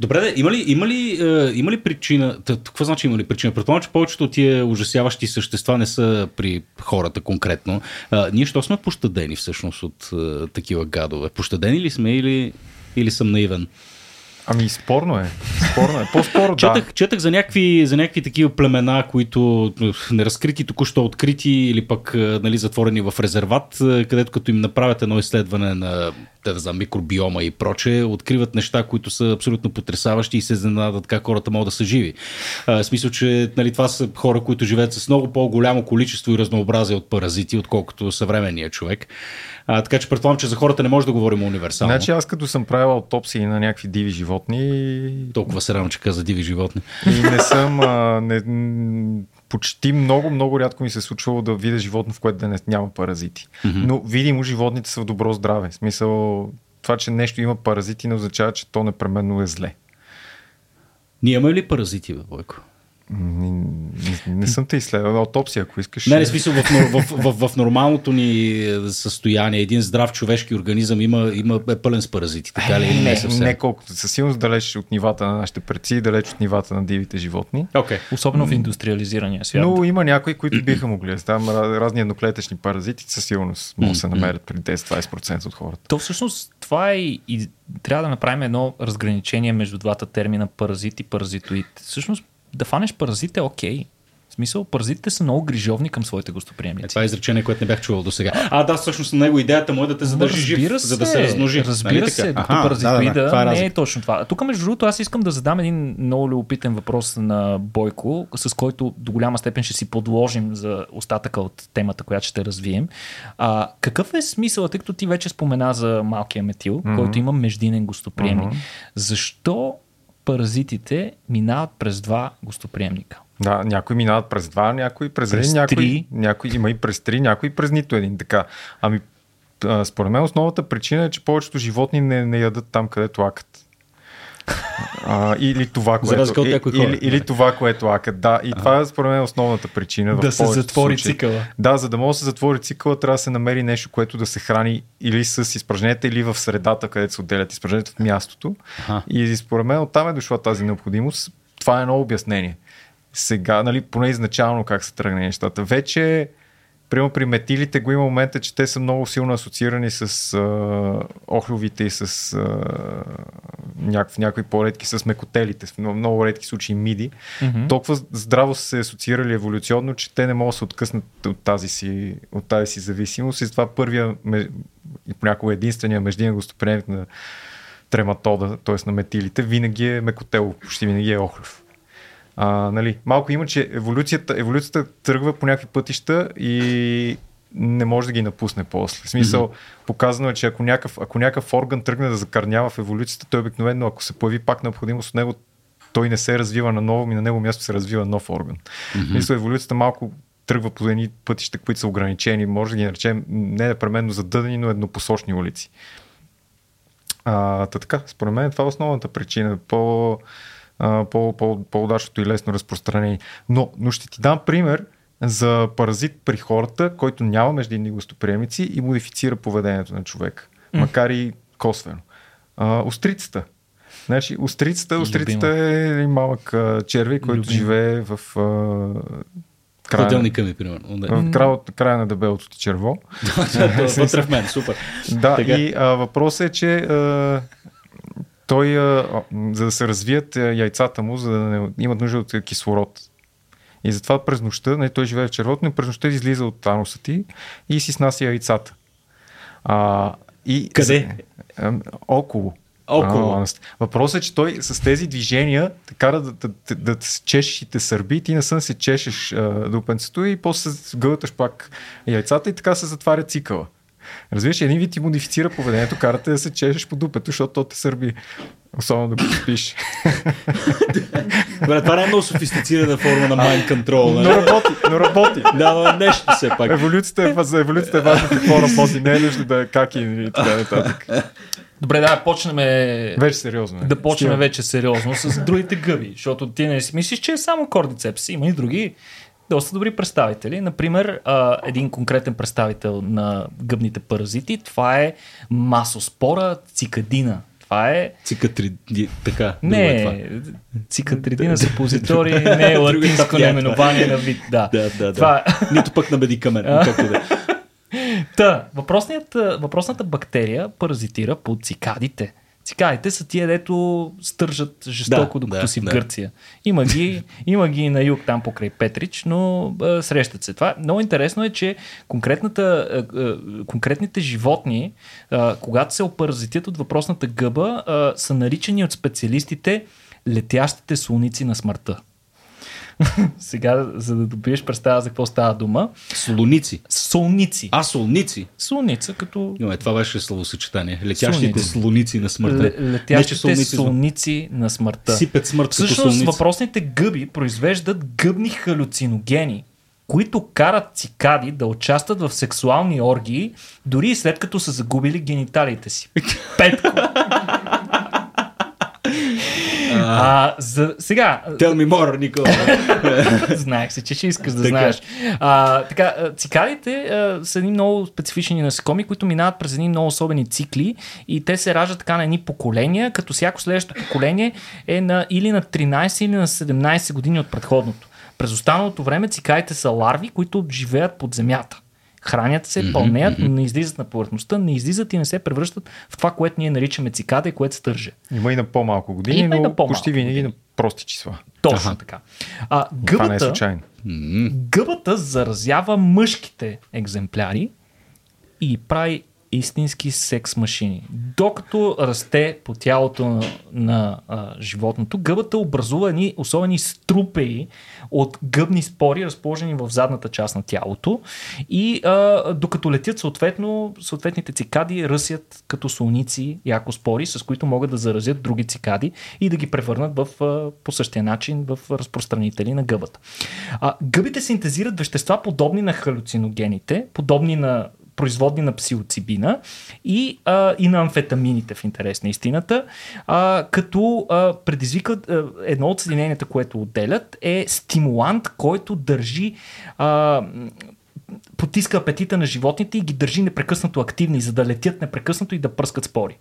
Добре, да, има ли, има ли, е, има ли причина? Какво значи има ли причина? Предполагам, че повечето от тия ужасяващи същества не са при хората конкретно. А, ние що сме пощадени всъщност от е, такива гадове? Пощадени ли сме или, или съм наивен? Ами спорно е. Спорно е. По-скоро да. Четах, четах за, някакви, за някакви такива племена, които е, неразкрити, току-що открити или пък е, нали, затворени в резерват, е, където като им направят едно изследване на да знам, микробиома и проче, откриват неща, които са абсолютно потрясаващи и се изненадат как хората могат да са живи. А, в смисъл, че нали, това са хора, които живеят с много по-голямо количество и разнообразие от паразити, отколкото съвременния човек. А, така че предполагам, че за хората не може да говорим универсално. Значи аз като съм правил аутопсии на някакви диви животни Толкова се рано, че каза диви животни. и не съм а, не, почти много, много рядко ми се е случвало да видя животно, в което да не, няма паразити. Mm-hmm. Но видимо животните са в добро здраве. В смисъл, това, че нещо има паразити, не означава, че то непременно е зле. Ние имаме ли паразити, бе, Бойко? Не, не, не съм те изследвал. Аутопсия, ако искаш. Не, не смисъл в, в, в, в, в нормалното ни е, състояние един здрав човешки организъм има, има е пълен с паразити, така ли? или не, съвсем? не колкото. Със сигурност далеч от нивата на нашите предци, далеч от нивата на дивите животни. Окей. Особено в индустриализирания свят. Но има някои, които биха могли. Там ра- разни едноклетъчни паразити със сигурност могат да се намерят при 10-20% от хората. То всъщност това е и, и трябва да направим едно разграничение между двата термина паразит и паразитоид. Всъщност да фанеш паразит е окей. В смисъл, паразитите са много грижовни към своите Е, гостоприемници. това е изречение, което не бях чувал до сега. А, да, всъщност на него идеята му е да те задържи жив, Разбира за да се размножи. Разбира нали се, така? докато паразитоида да, да, това е не е точно това. Тук, между другото, аз искам да задам един много любопитен въпрос на Бойко, с който до голяма степен ще си подложим за остатъка от темата, която ще развием. А, какъв е смисъл, тъй като ти вече спомена за малкия метил, mm-hmm. който има междинен гостоприемник? Mm-hmm. Защо паразитите минават през два гостоприемника? Да, някои минават през два, някои през, През един, някои, някои има и през три, някои през нито един. Така. Ами, според мен основната причина е, че повечето животни не, не ядат там, където акат. А, или това, което, и- или, или това, което акат. Да, и това е според мен основната причина. Да се затвори случаи. цикъла. Да, за да може да се затвори цикъла, трябва да се намери нещо, което да се храни или с изпражненията, или в средата, където се отделят изпражненията в мястото. Аха. И според мен оттам е дошла тази необходимост. Това е едно обяснение. Сега, нали, поне изначално как се тръгне нещата. Вече, примерно при метилите го има момента, че те са много силно асоциирани с а, охлювите и с а, някакъв, някои по-редки, с мекотелите, в много, много редки случаи миди. Mm-hmm. Толкова здраво са се асоциирали еволюционно, че те не могат да се откъснат от тази си, от тази си зависимост. И затова първия, и понякога единствения междинен гостоприемник на трематода, т.е. на метилите, винаги е мекотел, почти винаги е охлюв. А, нали, малко има, че еволюцията, еволюцията тръгва по някакви пътища и не може да ги напусне после. В смисъл, mm-hmm. показано е, че ако някакъв, ако някакъв орган тръгне да закърнява в еволюцията, той обикновено, ако се появи пак необходимост от него, той не се развива на ново, и на него място се развива нов орган. Mm-hmm. Мисля, еволюцията малко тръгва по едни пътища, които са ограничени, може да ги наречем не непременно задъдени, но еднопосочни улици. А, та така, според мен това е основната причина. По, по-удачното и лесно разпространение. Но, но ще ти дам пример за паразит при хората, който няма междинни гостоприемници и модифицира поведението на човек. Макар и косвено. А, острицата. Значи, острицата, острицата е един малък а, червей, който Любим. живее в а, края, Хладилника ми, примерно. Да. в края, края на дебелото ти черво. [LAUGHS] Вътре в мен, супер. Да, и а, въпросът е, че а, той, а, за да се развият а, яйцата му, за да не имат нужда от кислород. И затова през нощта, не, той живее в червото, но през нощта излиза от ануса ти и си снася яйцата. А, и, Къде? А, около. Около. Въпросът е, че той с тези движения те кара да, да, да, да чешеш и те сърби, ти на сън се чешеш а, дупенцето и после гълташ пак яйцата и така се затваря цикъла. Разбираш, един вид ти модифицира поведението, карате да се чешеш по дупето, защото то те сърби. Особено докато спиш. Добре, това не е много софистицирана форма на mind control. Но Нали? работи, но работи. Да, но нещо все пак. Еволюцията е, за еволюцията е важно какво работи. Не е нужно да е как и, така нататък. Добре, да, почнем Вече сериозно е. да почнем вече сериозно с другите гъби, защото ти не си мислиш, че е само кордицепс. Има и други доста добри представители. Например, а, един конкретен представител на гъбните паразити, това е масоспора цикадина. Това е Цикатри... Така. е това. не, цикатридина супозитори не е латинско наименование на вид. Да, Да, да, да. Това е. Нито пък на медикамент. както да. е. [LAUGHS] Та, въпросната бактерия паразитира по цикадите. Цикадите са тия, дето стържат жестоко, Да, докато да, си в да. Гърция. Има ги, има ги и на юг, там покрай Петрич, но а, срещат се. Това много интересно е, че конкретната, а, а, конкретните животни, а, когато се опаразитят от въпросната гъба, а, са наричани от специалистите летящите слоници на смъртта. [LAUGHS] Сега, за да добиеш представа за какво става дума, Солоници. солници. А, солници. Слоница като Имаме, това беше словосъчетание. Летящите слоници на смъртта. че летящите солници солници на смъртта. Сипят смърт Всъщност солници. въпросните гъби произвеждат гъбни халюциногени, които карат цикади да участват в сексуални оргии, дори и след като са загубили гениталиите си. [LAUGHS] Петко. А, за, сега, Tell me more, Никола. [LAUGHS] Знаех се, че ще искаш да Така. знаеш. А, така, цикадите а, са едни много специфични насекоми, които минават през едни много особени цикли и те се раждат така на едни поколения, като всяко следващо поколение е на или на 13 или на 17 години от предходното. През останалото време цикадите са ларви, които живеят под земята. Хранят се, пълнеят, но не излизат на повърхността, не излизат и не се превръщат в това, което ние наричаме цикада и което стърже. Има и на по-малко години, Има и но на по-малко почти винаги на прости числа. Точно така. А, Това не е гъбата, случайно. Гъбата заразява мъжките екземпляри и прави истински секс машини. Докато расте по тялото на, на а, животното, гъбата образува едни особени струпеи от гъбни спори, разположени в задната част на тялото и а, докато летят съответно, съответните цикади ръсят като солници яко спори, с които могат да заразят други цикади и да ги превърнат в, по същия начин в разпространители на гъбата. А, гъбите синтезират вещества подобни на халюциногените, подобни на производни на псилоцибина и, а, и на амфетамините в интерес на истината, а, като а, предизвикат а, едно от съединенията, което отделят е стимулант, който държи а, потиска апетита на животните и ги държи непрекъснато активни, за да летят непрекъснато и да пръскат спори.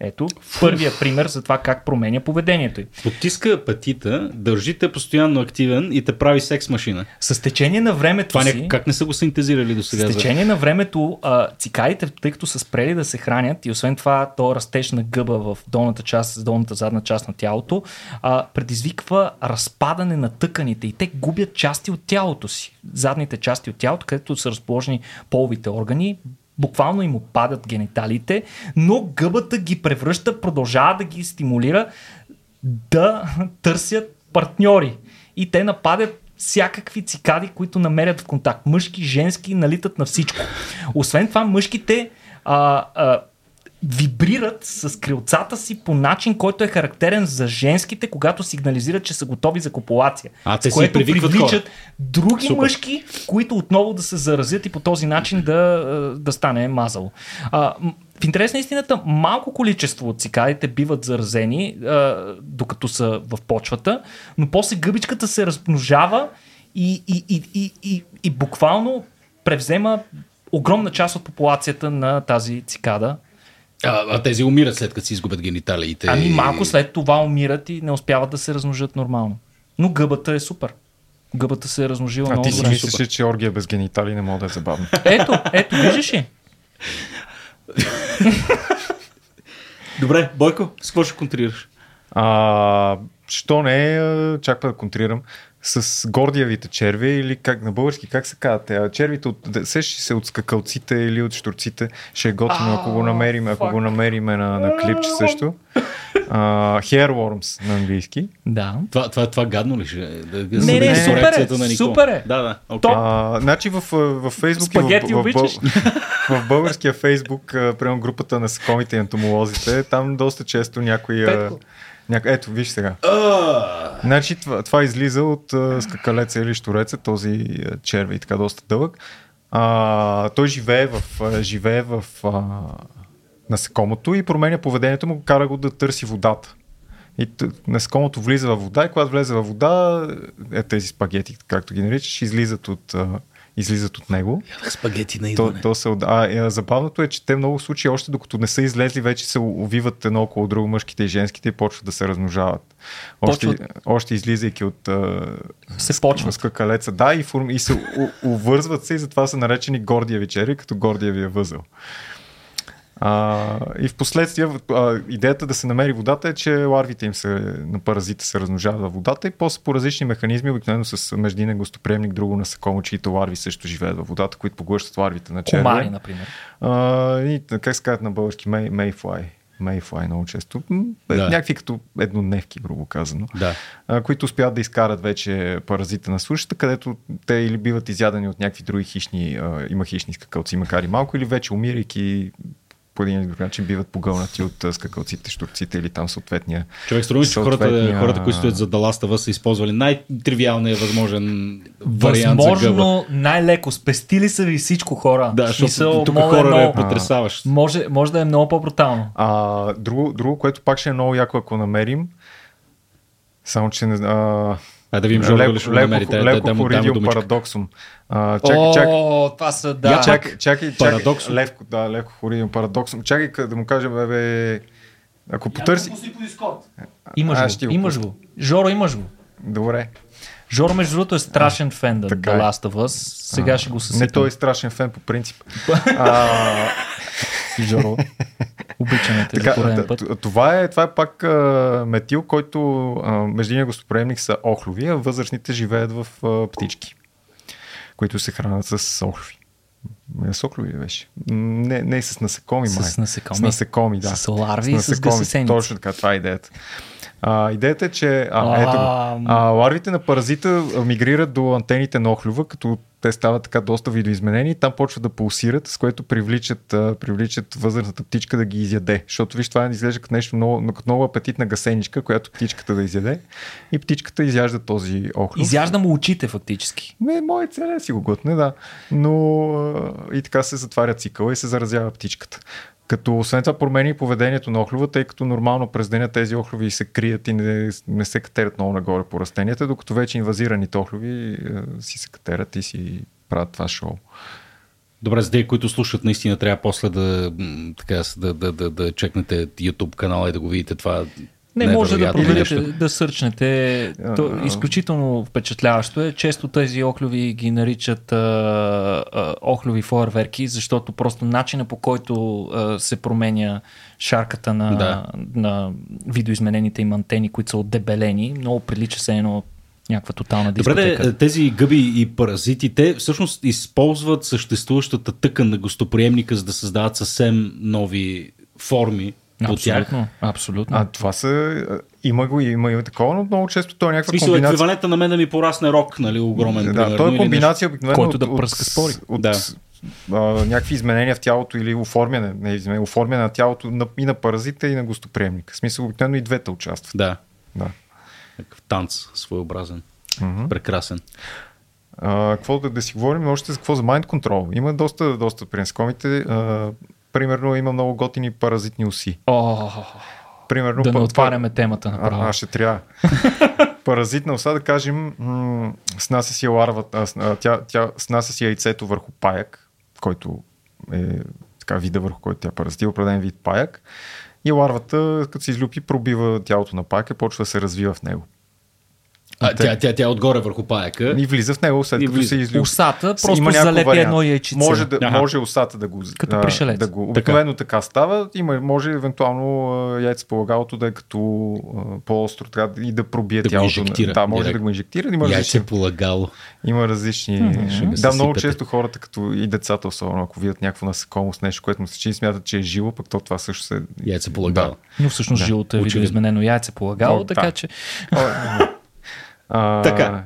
Ето, първия пример за това как променя поведението им. Потиска апатита, държи те постоянно активен и те прави секс машина. С течение на времето Това си... не, как не са го синтезирали до сега? С течение на времето а, цикадите, тъй като са спрели да се хранят и освен това то растеж на гъба в долната част, долната задна част на тялото, а, предизвиква разпадане на тъканите и те губят части от тялото си. Задните части от тялото, където са разположени половите органи, буквално им опадат гениталите, но гъбата ги превръща, продължава да ги стимулира да търсят партньори. И те нападат всякакви цикади, които намерят в контакт. Мъжки, женски, налитат на всичко. Освен това, мъжките а, а, вибрират с крилцата си по начин, който е характерен за женските, когато сигнализират, че са готови за копулация. А, те си което привикват привличат хора. други Супер. мъжки, които отново да се заразят и по този начин да, да стане мазало. А, в интерес на истината, малко количество от цикадите биват заразени, а, докато са в почвата, но после гъбичката се размножава и, и, и, и, и, и буквално превзема огромна част от популацията на тази цикада. А, а тези умират след като си изгубят гениталиите. Ами малко след това умират и не успяват да се размножат нормално. Но гъбата е супер. Гъбата се е размножила А много ти си мислиш, че оргия без генитали не може да е забавно. [LAUGHS] Ето, ето, виждаш ли? [LAUGHS] Добре, Бойко, с какво ще контрираш? А, що не, а, чак па да контрирам, с гордиявите черви или как на български, как се казват? Червите от, сещаш се от скакалците или от штурците, ще е готино, ако го намерим, ако го намерим на, на клипче също. А, hairworms на английски. Да. Това, това, това гадно ли ще е? Не, не, супер е, на супер е. Да, да. Okay. А, значи в, в и в, Спагети в, в, обичаш? [LAUGHS] в, българския Фейсбук, а, примерно групата на насекомите и ентомолозите, там доста често някой... а, Петко. Няко... Ето, виж сега. Значи това, това излиза от а, скакалеца или штуреца, този а, черви и така доста дълъг. А, той живее в, а, живее в а, насекомото и променя поведението му, кара го да търси водата. И насекомото влиза във вода и когато влезе във вода, е, тези спагети, както ги наричаш, излизат от, а, излизат от него. Ядах спагети на То, идване. то се, от- а, е, забавното е, че те много случаи, още докато не са излезли, вече се увиват едно около друго мъжките и женските и почват да се размножават. Още, Почват. още излизайки от а, Се почват. скакалеца. Да, и, форм, и се у, увързват се и затова са наречени гордиеви черви, като гордиевия възел. А, и в последствие а, идеята да се намери водата е, че ларвите им се, на паразита се размножават във водата и после по различни механизми, обикновено с междинен гостоприемник, друго насекомо, чието ларви също живеят във водата, които поглъщат ларвите на червя. Комари, например. А, и, как се казват на български? Мей, мейфлай. Мейфлай много често. Е, Да. Някакви като еднодневки, грубо казано. Да. А, които успяват да изкарат вече паразита на сушата, където те или биват изядани от някакви други хищни, а, има хищни скакалци, макар и малко, или вече умирайки по един или друг начин биват погълнати от скакалците, штурците или там съответния. Човек, струва че хората, хората, които стоят за Даластава, са използвали най-тривиалния възможен вариант за гъба. Възможно най-леко. Спестили са ви всичко хора. Да, защото тук мога хора е много- потрясаващ. Може, може да е много по-брутално. А, друго, друго, което пак ще е много яко, ако намерим, Само, че не... А... А да видим, Жоро, дали ще го намери. Да, да, леко да, му- парадоксум. А, чакай, чакай. О, това са, да. Я, чак- Чакай, чакай, чакай. Парадоксум. Левко, да, леко хоридиум парадоксум. Чакай да му кажем, бе, бе, ако потърси... Имаш го имаш го. Жоро, имаш го. Добре. Жоро, между другото, е страшен фен да така The е. Last of Us. Сега ще го съсипам. Не, той е страшен фен по принцип. [LAUGHS] а, Жоро. Обичаме те за така, пореден т- път. това, е, това е пак а, метил, който а, междинния гостоприемник са охлови, а възрастните живеят в а, птички, които се хранят с охлови. С ли беше? Не, не с насекоми, май. С насекоми. С насекоми, да. С ларви и с гъсесеници. Точно така, това е идеята. А, идеята е, че а, ето, го. А, ларвите на паразита мигрират до антените на охлюва, като те стават така доста видоизменени там почват да пулсират, с което привличат, а, привличат възрастната птичка да ги изяде. Защото виж, това изглежда като нещо много, като много апетитна гасеничка, която птичката да изяде и птичката изяжда този охлюв. Изяжда му очите, фактически. Не, мое цел е да си го глътне, да. Но а, и така се затваря цикъла и се заразява птичката. Като освен това промени поведението на охлюва, тъй като нормално през деня тези охлюви се крият и не, не се катерят много нагоре по растенията, докато вече инвазираните охлюви е, си се катерят и си правят това шоу. Добре, за тези, които слушат, наистина трябва после да, така, да, да, да, да чекнете YouTube канала и да го видите това. Не може да проверите, да сърчнете. То, изключително впечатляващо е. Често тези охлюви ги наричат а, а, охлюви фойерверки, защото просто начина по който а, се променя шарката на, Да. на видоизменените им антени, които са отдебелени, много прилича се едно някаква тотална Добре, дискотека. де, тези гъби и паразити, те всъщност използват съществуващата тъкан на гостоприемника, за да създават съвсем нови форми от тях. Абсолютно, абсолютно. А това са... Има го, има и такова, но много често то е някаква смисъл, комбинация. еквивалента на мен да ми порасне рок, нали, огромен. Да, примерно, то е комбинация обикновено Който да от, пръска от, спори. от, Да. а, някакви изменения в тялото или оформяне, не изменение, оформяне на тялото на, и на паразита и на гостоприемника. В смисъл обикновено и двете участват. Да, Да. такъв танц, своеобразен. Мгм. Прекрасен. А, какво да, да си говорим още за какво за mind control? Има доста, доста. А, примерно има много готини паразитни уси. О, Примерно, да не отваряме темата А, направо. а, ще трябва. [LAUGHS] Паразитна оса, да кажем, м- снася си ларвата, а, а, тя, тя снася си яйцето върху паяк, който е така вида върху който тя паразити, определен вид паяк. И ларвата, като се излюпи, пробива тялото на паяка и почва да се развива в него. А, тя, тя, тя е отгоре върху паяка. И влиза в него, след И като се излюпи. Усата просто залепи варианта. едно яйчице. Може, да, Аха. може усата да го... Като пришелец. Да го обикновено така. така става. Има, може евентуално яйце полагалото да е като по-остро така, и да пробие Да тялото. инжектира да, може директно. да го инжектира. Има различни, Яйце полагало. има различни... ме да, много често хората, като и децата, особено ако видят някакво насекомо с нещо, което му се чини, смятат, че е живо, пък то това също се... Яйце полагало. Но всъщност Да, жилото е видоизменено яйце полагало, О, да. така че [LAUGHS] А, Така.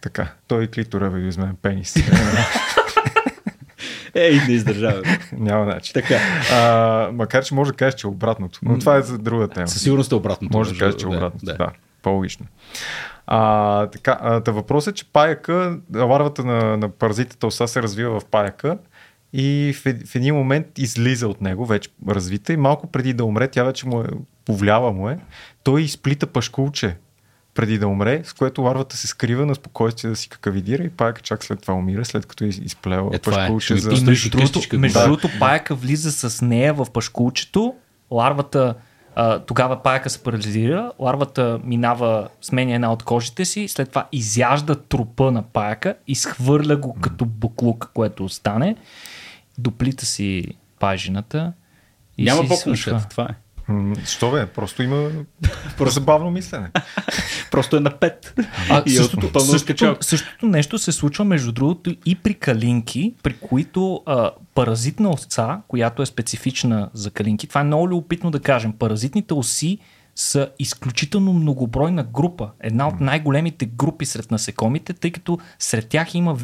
Така. Той клитора ви измен пенис. [LAUGHS] Ей, не издържава. Няма начин. така. А, макар, че може да кажеш, че е обратното. Но това е за друга тема. Със сигурност е обратното. Може да кажеш, че е обратното. Да, да по-логично. А, така, а, та въпросът е, че паяка, ларвата на, на паразитата оса се развива в паяка и в, ед- в един момент излиза от него, вече развита и малко преди да умре, тя вече му е, повляла му е, той изплита пашкулче преди да умре, с което ларвата се скрива на спокойствие да си какавидира и паяка чак след това умира, след като е изплела Е, е. пашкулче ми за... Между другото, между да. другото паяка влиза с нея в пашкулчето, ларвата а, тогава паяка се парализира, ларвата минава, сменя една от кожите си, след това изяжда трупа на паяка, изхвърля го като буклук, което остане, доплита си пажината и Няма момчета, това е. Що бе? Просто има [LAUGHS] просто забавно мислене. [LAUGHS] Просто е на пет. А, И е същото, същото, същото нещо се случва, между другото, и при калинки, при които а, паразитна овца, която е специфична за калинки, това е много любопитно да кажем, паразитните оси са изключително многобройна група. Една от най-големите групи сред насекомите, тъй като сред тях има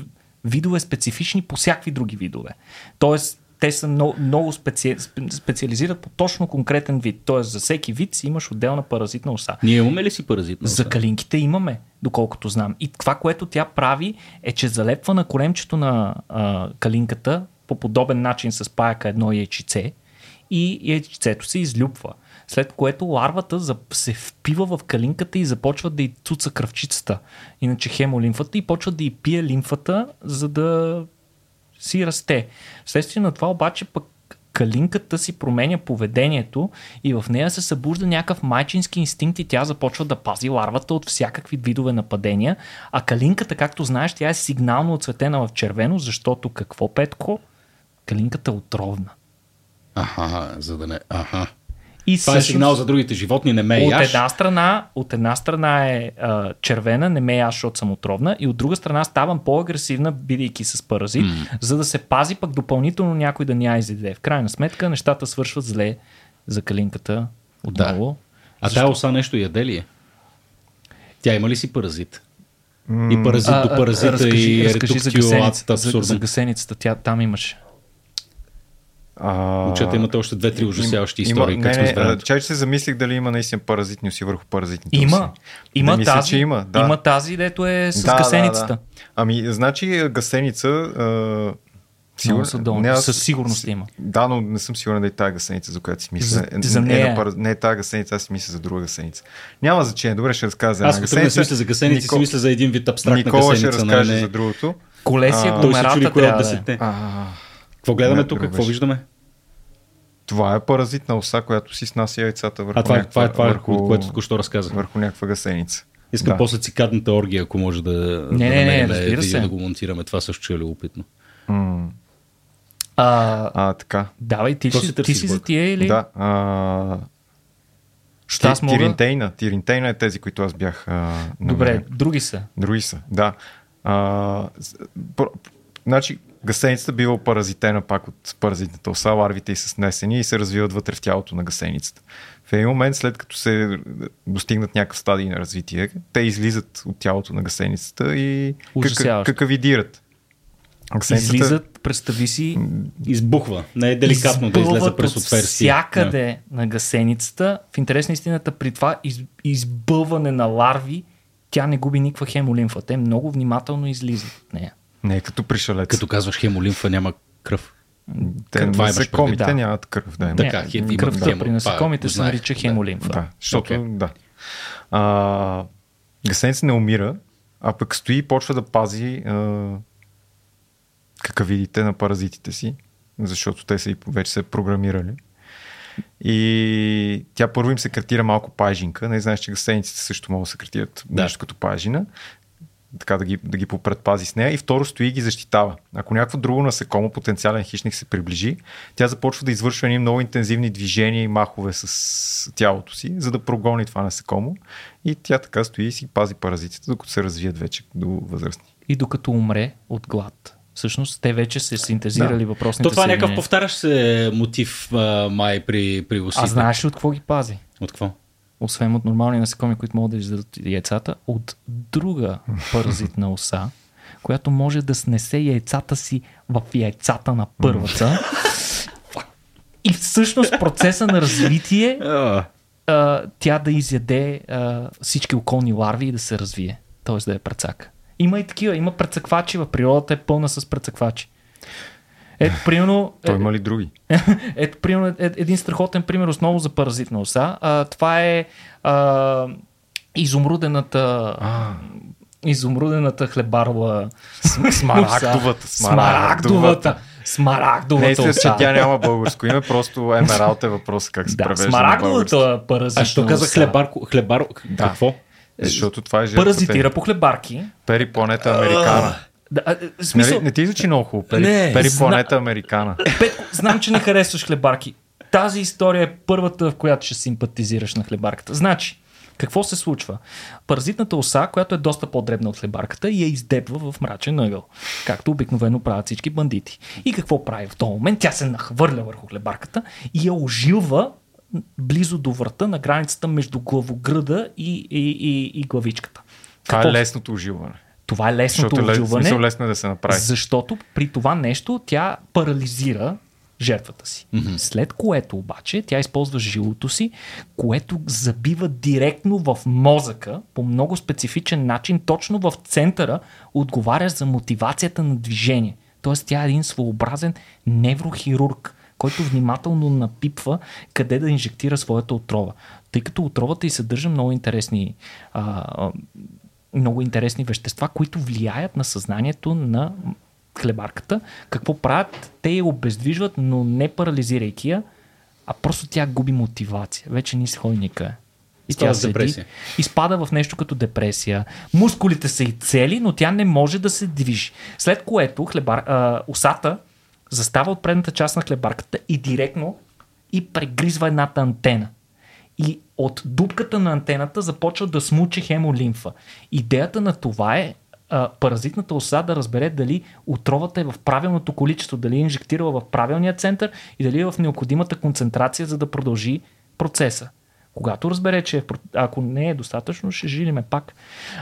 видове специфични по всякакви други видове. Тоест, те са много, много специ... спе- специализират по точно конкретен вид. Тоест, за всеки вид си имаш отделна паразитна оса. Ние имаме ли си паразит? За калинките имаме, доколкото знам. И това, което тя прави, е, че залепва на коремчето на а, калинката по подобен начин с паяка едно яйчице и яйцето се излюпва. След което ларвата се впива в калинката и започва да й цуца кръвчицата, иначе хемолимфата и почва да й пие лимфата, за да си расте. Вследствие на това обаче пък калинката си променя поведението и в нея се събужда някакъв майчински инстинкт и тя започва да пази ларвата от всякакви видове нападения. А калинката, както знаеш, тя е сигнално оцветена в червено, защото какво, Петко? Калинката е отровна. Аха, за да не... Аха. И Това е сигнал за другите животни, не ме от яш. една страна, от една страна е а, червена, не ме яш, защото съм отровна, и от друга страна ставам по-агресивна, бидейки с паразит, mm. за да се пази пък допълнително някой да ня изяде. В крайна сметка нещата свършват зле за калинката отново. А тая оса нещо яде ли е? Тя има ли си паразит? И паразит до паразита разкажи, и разкажи за ретуктио гасеницата, за, за гасеницата, тя там имаше. А, Момчета, имате още две-три ужасяващи Има- истории. Има, как не, сме не, чай, че се замислих дали има наистина паразитни уси върху паразитните Има. уси. Има Не мисля, тази, че има, да. има тази, дето е с Да, гасеницата. Да, да. Ами, значи гасеница... А, Много са долни. аз- Със сигурност има. Да, но не съм сигурен да е тази гасеница, за която си мисля. За- Е, за е, нея. на пара- Не е тази гасеница, аз си мисля за друга гасеница. Няма значение, добре, ще разказа за Аз една да си мисля за гасеници, си Нико- мисля за един вид абстрактна Никола ще гасеница. разкаже не, за не. другото. Колеси А, се кое от трябва да е. Какво гледаме Не, тук? Какво виждаме? това е паразитна оса, която си снася яйцата върху А това, е- някаква, това е това, върху, което току-що разказах. върху някаква гасеница. Искам Да. после цикадната оргия, ако може да, да Не, не, не, видео се. да го монтираме. Това също ще е любопитно. М, А, А, така. давай, ти, си ти си за тия или? Да. А, аз ти- мога? Тиринтейна. Тиринтейна е тези, които аз бях а, Добре, други са. Други са, да. А, значи, гасеницата бива паразитена пак от паразитната оса, ларвите и са снесени и се развиват вътре в тялото на гасеницата. В един момент, след като се достигнат някакъв стадий на развитие, те излизат от тялото на гасеницата и Ужасяващо. какавидират. Гасеницата- Излизат, представи си, Избухва. Не е деликатно да излезе през от отверстие. Всякъде на гасеницата, в интерес на истината, при това из, избълване на ларви, тя не губи никаква хемолимфа. Те много внимателно излизат от нея. Не е като пришелец. Като казваш хемолимфа, няма кръв. те имаш насекомите да. нямат кръв. Да. Така, хем- кръвта хемо. при насекомите се нарича Да. хемолимфа. Да, защото, да. А, гасеница не умира, а пък стои и почва да пази а, какавидите на паразитите си, защото те са и вече се програмирали. И тя първо им секретира малко пажинка. Не знаеш, че гасениците също могат да секретират Да. нещо като пажина. Така да ги, да ги попредпази с нея. И второ стои и ги защитава. Ако някакво друго насекомо, потенциален хищник се приближи, тя започва да извършва едни много интензивни движения и махове с тялото си, за да прогони това насекомо. И тя така стои и си пази паразитите, докато се развият вече до възрастни. И докато умре от глад. Всъщност, те вече се синтезирали Да. въпросните То това е някакъв повтарящ се мотив а, май при, при усите. А знаеш ли от какво ги пази? От какво? Освен от нормални насекоми, които могат да издадат яйцата, от друга паразитна оса, която може да снесе яйцата си в яйцата на първата. И всъщност процеса на развитие а, тя да изяде а, всички околни ларви и да се развие. Тоест да е прецака. Има и такива, има прецаквачи, в природата е пълна с прецаквачи. Ето, примерно, Той има ли други? [LAUGHS] ето, примерно, е- един страхотен пример основно за паразитна оса. А, това е а, изумрудената А. изумрудената хлебарова [LAUGHS] Смарагдовата, смарагдовата смарагдовата. Не, че тя няма българско име, просто емералд е въпрос как се да, превежда смарагдовата паразитна А що каза оса хлебарко? Хлебаро? Да. Какво? Защото това е жертвата. Паразитира по хлебарки. Пери планета Американа. Да, а, в смисъл, Нали, не ти звучи много хубаво. Пери, Не, пери зна- планета Американа. [LAUGHS] Петко, знам, че не харесваш хлебарки. Тази история е първата, в която ще симпатизираш на хлебарката. Значи, какво се случва? Паразитната оса, която е доста по-дребна от хлебарката, я издебва в мрачен ъгъл, както обикновено правят всички бандити. И какво прави в този момент? Тя се нахвърля върху хлебарката и я ожилва близо до врата на границата между главогръда и, и, и, и главичката. Това е лесното ожилване. Това е лесното Защото ожилване. смисъл лесно е да се направи. Защото при това нещо тя парализира жертвата си. Mm-hmm. След което обаче тя използва жилото си, което забива директно в мозъка по много специфичен начин, точно в центъра, отговаря за мотивацията на движение. Тоест тя е един своеобразен неврохирург, който внимателно напипва къде да инжектира своята отрова. Тъй като отровата и съдържа много интересни, а, а, много интересни вещества, които влияят на съзнанието на хлебарката. Какво правят? Те я обездвижват, но не парализирайки я, а просто тя губи мотивация. Вече ни се ходи никъде. И Става тя седи, депресия. изпада в нещо като депресия. Мускулите са и цели, но тя не може да се движи. След което хлебар, а, усата застава от предната част на хлебарката и директно и прегризва едната антена. И от дупката на антената започва да смуче хемолимфа. Идеята на това е а, паразитната оса да разбере дали отровата е в правилното количество, дали е инжектирала в правилния център и дали е в необходимата концентрация, за да продължи процеса. Когато разбере, че е, ако не е достатъчно, ще жилиме пак.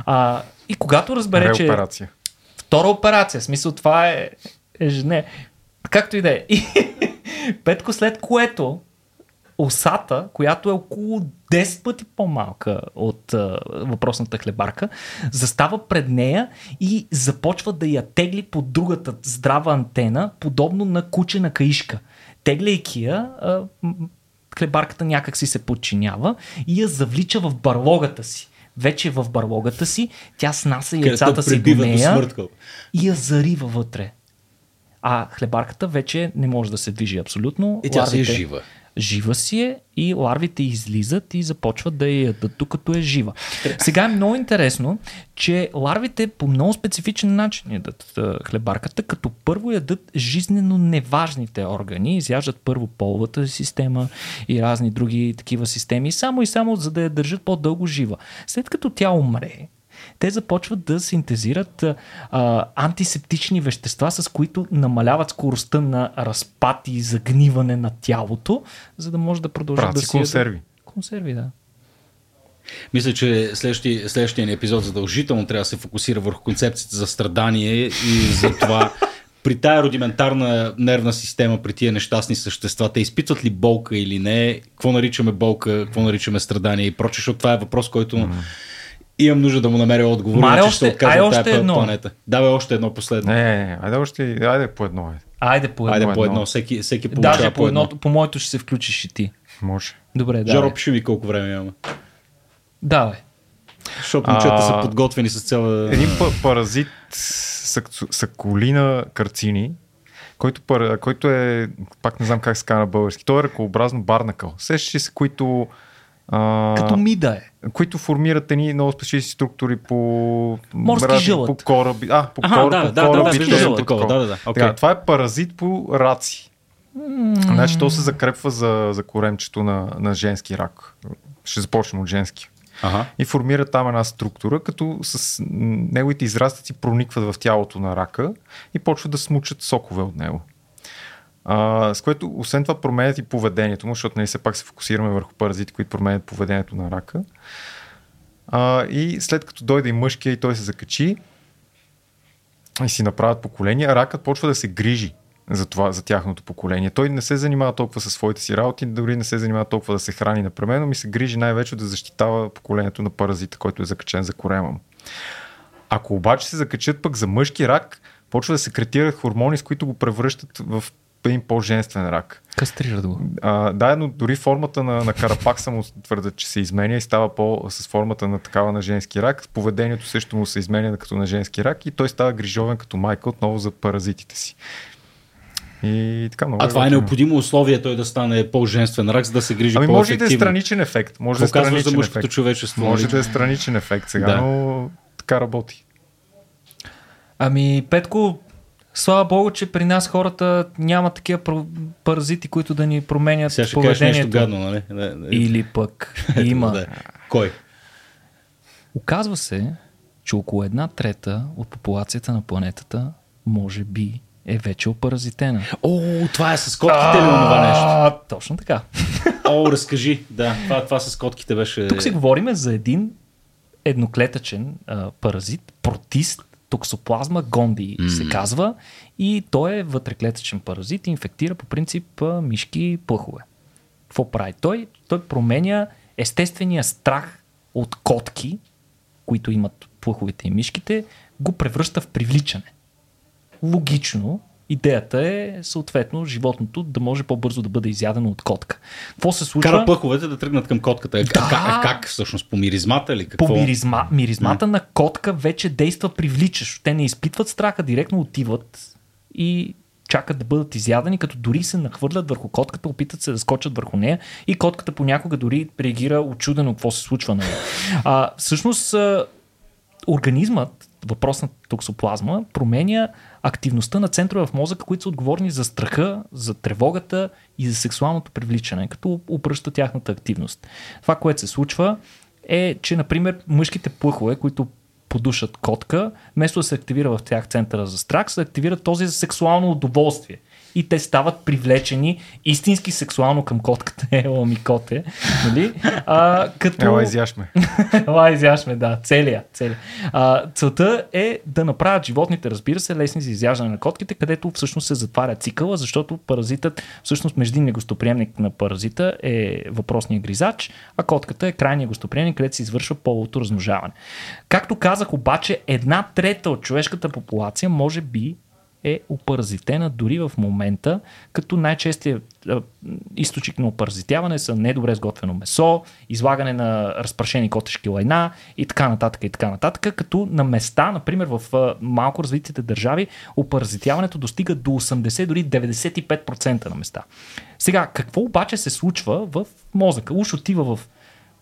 А, и когато разбере, че Реоперация. втора операция, в смисъл това е ежедне. Както и да е. [LAUGHS] Петко, след което осата, която е около 10 пъти по-малка от а, въпросната хлебарка, застава пред нея и започва да я тегли по другата здрава антена, подобно на куче на каишка. Тегляйки я, а, хлебарката някак си се подчинява и я завлича в барлогата си. Вече в барлогата си, тя снася яйцата си до до нея. Кол. и я зарива вътре. А хлебарката вече не може да се движи абсолютно. И тя си е Ларвите- жива. Жива си е и ларвите излизат и започват да я ядат, докато е жива. Сега е много интересно, че ларвите по много специфичен начин ядат хлебарката, като първо ядат жизнено неважните органи, изяждат първо половата система и разни други такива системи, само и само за да я държат по-дълго жива. След като тя умре, те започват да синтезират а, антисептични вещества, с които намаляват скоростта на разпад и загниване на тялото, за да може да продължат Правят да си консерви. Консерви, да. Мисля, че следващия, следващия ни епизод задължително трябва да се фокусира върху концепцията за страдание и за това. [LAUGHS] При тая рудиментарна нервна система, при тия нещастни същества, те изпитват ли болка или не, какво наричаме болка, какво наричаме страдание и прочее, защото това е въпрос, който имам нужда да му намеря отговор, Маре, иначе ще още- се откажа ай, от още тази едно. планета. Давай още едно последно. Не, не, не, айде още, айде по едно. Е. Айде по едно. Айде по едно. всеки, всеки получава Даже по по, едно. по моето ще се включиш и ти. Може. Добре, да. Жоро, пиши ми колко време имаме. Давай. Защото момчета А, са подготвени с цяла... Един па- паразит сак- сакулина карцини, който, който е, пак не знам как се казва на български, той е ръкообразно барнакъл. Сещаш се, които, а, Като мида е. които формират едни много специфични структури по, Морски разни- жълът. по кораби. А, по, Аха, кор, да, по да, да, да, корабите, виждал съм по такова, да, да, да, окей. Така, това е паразит по раци. Значи то се закрепва за, за коремчето на, на женски рак. Ще започнем от женски. Ага. И формира там една структура, като с неговите израстъци проникват в тялото на рака и почват да смучат сокове от него. А, с което, освен това, променят и поведението му, защото нали, все пак се фокусираме върху паразити, които променят поведението на рака. А, и след като дойде и мъжкия и той се закачи и си направят поколение, ракът почва да се грижи за, това, за тяхното поколение. Той не се занимава толкова със своите си работи, дори не се занимава толкова да се храни напременно, ми се грижи най-вече да защитава поколението на паразита, който е закачен за корема му. Ако обаче се закачат пък за мъжки рак, почва да секретират хормони, с които го превръщат в един по-женствен рак. Кастрират го. А, да, но дори формата на, на карапакса му твърдят, че се изменя и става по с формата на такава на женски рак. Поведението също му се изменя като на женски рак и той става грижовен като майка отново за паразитите си. И така много. А това е необходимо условие той да стане по-женствен рак, за да се грижи Ами може да е страничен ефект. Може да е за страничен мъжкото ефект. човечество? Може нали? да е страничен ефект сега, Да. но така работи. Ами, Петко, слава богу, че при нас хората няма такива пар- паразити, които да ни променят Сега ще кажеш нещо поведението. гадно, нали? Или пък [LAUGHS] има. да. Кой? Оказва се, че около една трета от популацията на планетата може би е вече опаразитена. О, това е с котките ли онова нещо? Точно така. О, разкажи. Да, това, това с котките беше... Тук си говорим за един едноклетъчен а, паразит, протист, токсоплазма гонди mm. се казва и той е вътреклетъчен паразит и инфектира по принцип мишки и плъхове. Какво прави той? Той променя естествения страх от котки, които имат плъховете и мишките, го превръща в привличане. Логично, Идеята е, съответно, животното да може по-бързо да бъде изядено от котка. Какво се случва? Кара пъховете да тръгнат към котката. Да. Как, как, как всъщност? По миризмата или какво? По миризма, миризмата на котка вече действа привличащо. Те не изпитват страха, директно отиват и чакат да бъдат изядени, като дори се нахвърлят върху котката, опитат се да скочат върху нея и котката понякога дори реагира очудено какво се случва на нея. А, всъщност, а, организмът, въпросната токсоплазма, променя активността на центрове в мозъка, които са отговорни за страха, за тревогата и за сексуалното привличане, като обръща тяхната активност. Това, което се случва, е, че, например, мъжките плъхове, които подушат котка, вместо да се активира в тях центъра за страх, се активира този за сексуално удоволствие. И те стават привлечени истински сексуално към котката. [LAUGHS] Ела ми коте. Нали? А, като... Ела изяш ме. [LAUGHS] Ела изяж ме, да. Целия. целия. А, целта е да направят животните, разбира се, лесни за изяждане на котките, където всъщност се затваря цикъла, защото паразитът, всъщност междинният гостоприемник на паразита е въпросният гризач, а котката е крайният гостоприемник, където се извършва половото размножаване. Както казах, обаче, една трета от човешката популация може би е опаразитена дори в момента, като най-честият източник на опаразитяване са недобре сготвено месо, излагане на разпрашени котешки лайна и така нататък и така нататък, като на места, например в малко развитите държави, опаразитяването достига до 80, дори 95% на места. Сега, какво обаче се случва в мозъка? Уж отива в...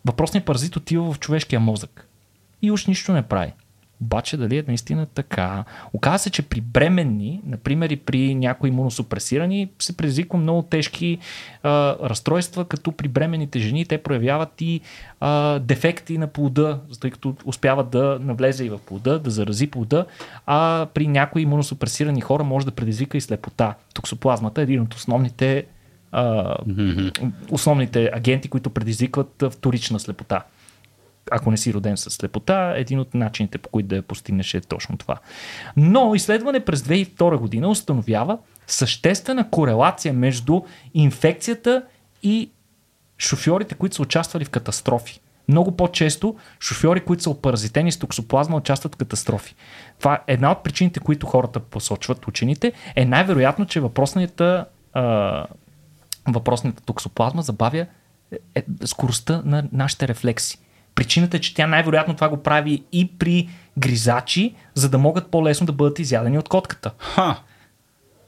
Въпросният паразит отива в човешкия мозък и уж нищо не прави. Обаче дали е наистина така? Оказва се, че при бременни, например и при някои имуносупресирани, се предизвиква много тежки а, разстройства, като при бременните жени те проявяват и а, дефекти на плода, тъй като успяват да навлезе и в плода, да зарази плода, а при някои имуносупресирани хора може да предизвика и слепота. Токсоплазмата е един от основните, а, основните агенти, които предизвикват вторична слепота ако не си роден с слепота, един от начините по които да я постигнеш е точно това. Но изследване през 2002 година установява съществена корелация между инфекцията и шофьорите, които са участвали в катастрофи. Много по-често шофьори, които са опаразитени с токсоплазма, участват в катастрофи. Това е една от причините, които хората посочват, учените, е най-вероятно, че въпросната, а, въпросната токсоплазма забавя е, е, скоростта на нашите рефлекси. Причината е, че тя най-вероятно това го прави и при гризачи, за да могат по-лесно да бъдат изядени от котката. Ха.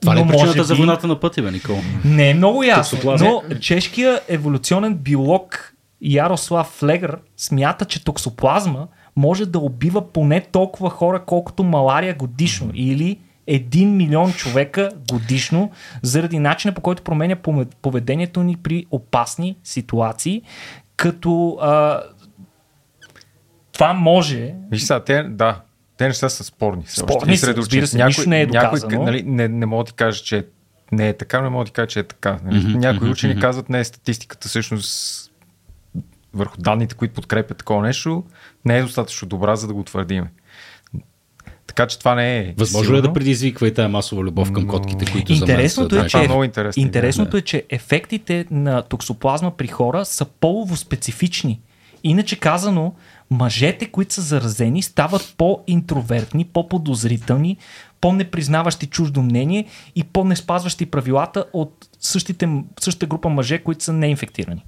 Това ли е причината може за би- войната на пътя, бе, Никола? Не е много ясно, но чешкият еволюционен биолог Ярослав Флегър смята, че токсоплазма може да убива поне толкова хора, колкото малария годишно или 1 милион човека годишно, заради начина по който променя поведението ни при опасни ситуации, като а, това може Виж сега, те, да, те неща са спорни. Спорни са, разбира се, нищо не е някой, доказано. нали, не, не мога да ти кажа, че не е така, не мога да ти кажа, че е така. Нали? Мгм, Някои мгм, учени казват, не, статистиката всъщност върху данните, които подкрепят такова нещо, не е достатъчно добра, за да го твърдиме. Така че това не е. Възможно ли е сигурно. да предизвиква и тая масова любов към Но- котките, които Интересното за мен е, са... Това че е много интересно. Интересното е, че ефектите на токсоплазма при хора са полово специфични. Иначе казано, мъжете, които са заразени, стават по-интровертни, по-подозрителни, по-непризнаващи чуждо мнение и по-неспазващи правилата от същите, същата група мъже, които са неинфектирани.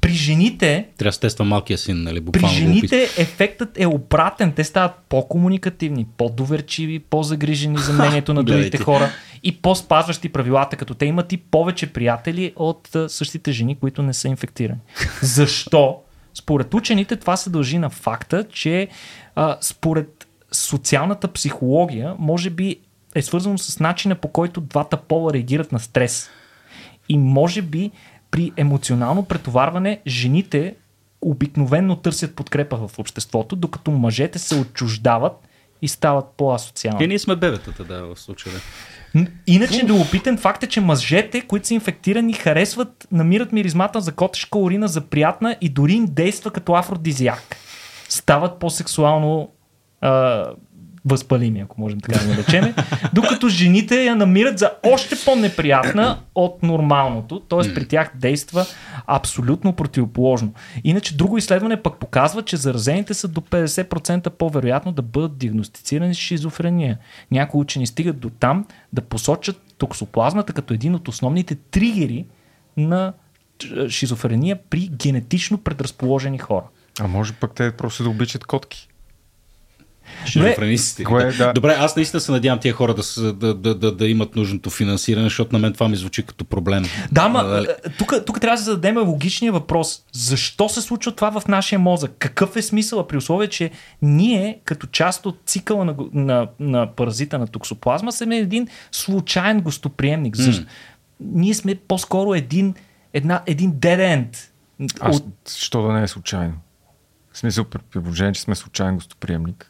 При жените Трябва да тества малкия син, нали? при Буквално жените ефектът е обратен. Те стават по-комуникативни, по-доверчиви, по-загрижени за мнението на [LAUGHS] другите хора и по-спазващи правилата, като те имат и повече приятели от същите жени, които не са инфектирани. [LAUGHS] Защо? Според учените това се дължи на факта, че а, според социалната психология, може би е свързано с начина по който двата пола реагират на стрес. И може би при емоционално претоварване жените обикновенно търсят подкрепа в обществото, докато мъжете се отчуждават и стават Е, по-асоциални. ние сме бебетата, да, в случая. Иначе любопитен факт е, че мъжете, които са инфектирани, харесват, намират миризмата за котешка урина за приятна и дори им действа като афродизиак. Стават по-сексуално а, възпалими, ако можем така да наречем, докато жените я намират за още по-неприятна от нормалното, т.е. при тях действа абсолютно противоположно. Иначе друго изследване пък показва, че заразените са до 50% по-вероятно да бъдат диагностицирани с шизофрения. Някои учени стигат до там да посочат токсоплазмата като един от основните тригери на шизофрения при генетично предразположени хора. А може пък те просто да обичат котки. Шизофренистите. Кое, да. Добре, аз наистина се надявам тия хора да, са- да, да, да, да имат нужното финансиране, защото на мен това ми звучи като проблем. Да, ма, Нали? е, тук, тук трябва да се зададем логичния въпрос. Защо се случва това в нашия мозък? Какъв е смисъла при условие, че ние, като част от цикъла на, на, на паразита на токсоплазма, сме един случайен гостоприемник? Защо? Ние сме по-скоро един, една, един dead end. Аз, От, що да не е случайно? В смисъл, при при положение, че сме случайен гостоприемник.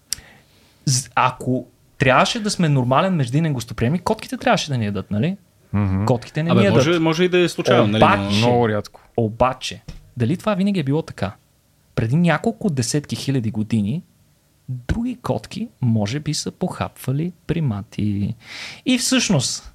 Ако трябваше да сме нормален междинен гостоприемник, котките трябваше да ни ядат, нали? Мгм. Котките не ни Абе, ядат. може, може и да е случайно, нали? Обаче- но- Много рядко. Обаче, дали това винаги е било така? Преди няколко десетки хиляди години други котки може би са похапвали примати. И всъщност,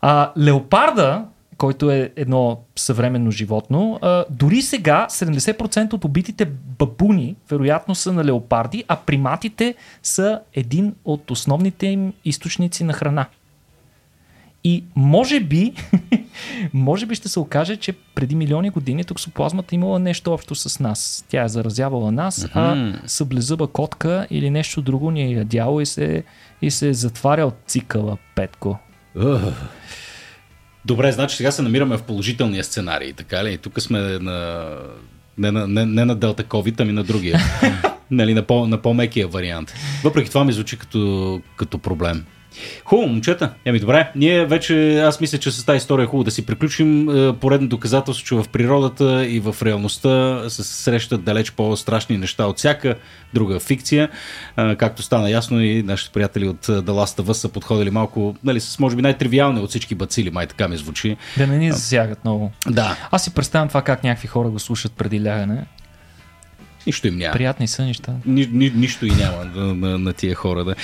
а, леопарда, който е едно съвременно животно, а, дори сега 70% от убитите бабуни вероятно са на леопарди, а приматите са един от основните им източници на храна. И може би, [LAUGHS] може би ще се окаже, че преди милиони години токсоплазмата имала нещо общо с нас. Тя е заразявала нас, а съблезъба котка или нещо друго ни е ядяло и се, и се е затварял цикъла Петко. Ух. Добре, значи сега се намираме в положителния сценарий, така ли? И тук сме на... Не на, не, не на Делта COVID, ами на другия. [LAUGHS] нали, на, по, на по-мекия вариант. Въпреки това ми звучи като, като проблем. Хубаво, момчета. Еми добре, ние вече, аз мисля, че с тази история е хубаво да си приключим. Е, Поредно доказателство, че в природата и в реалността се срещат далеч по-страшни неща от всяка друга фикция. Е, Както стана ясно и нашите приятели от е, The Last of Us са подходили малко, нали, с може би най-тривиални от всички бацили, май така ми звучи. Да не ни засягат много. Да, Аз си представям това как някакви хора го слушат преди лягане. Нищо им няма. Приятни са неща. Ни, ни, нищо и няма на, на, на тия хора. Да.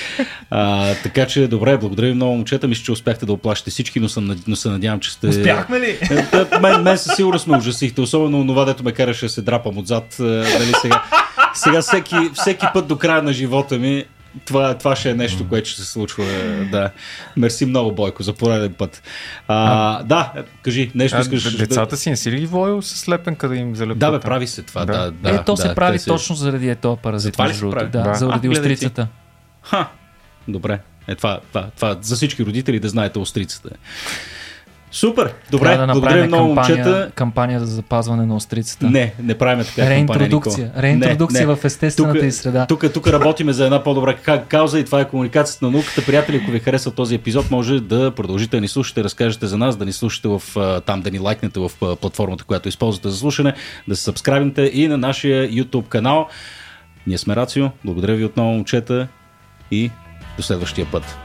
А, така че, добре, благодаря ви много, момчета. Мисля, че успяхте да оплашите всички, но, съм, но се надявам, че сте... Успяхме ли? Е, да, мен, мен със сигурност ме ужасихте, особено това, дето ме караше да се драпам отзад. е, Нали, сега сега всеки, всеки път до края на живота ми това, това ще е нещо, което ще се случва. е, Да. Мерси много, Бойко, за пореден път. А, да, е, кажи, нещо А, искаш децата си не си ли ги водил с лепенка да им залепят? Да, бе, прави се това. Да, Да. да, е, то да, се прави се- точно заради е този паразит. Другото. прави? Да, Да. заради А, острицата. Ха, добре. Е, това, това, това за всички родители да знаете острицата. Супер, добре, Трябва да благодаря много, кампания, момчета. кампания за запазване на острицата. Не, не правим така. Реинтродукция. кампания. Реинтродукция Не, не. в естествената Тук- й среда. Тук, тук работиме за една по-добра ка- кауза и това е комуникацията на науката. Приятели, ако ви харесва този епизод, може да продължите да ни слушате, разкажете за нас, да ни слушате в, там, да ни лайкнете в платформата, която използвате за слушане, да се сабскрайбнете и на нашия YouTube канал. Ние сме Рацио. Благодаря ви отново, момчета и до следващия път.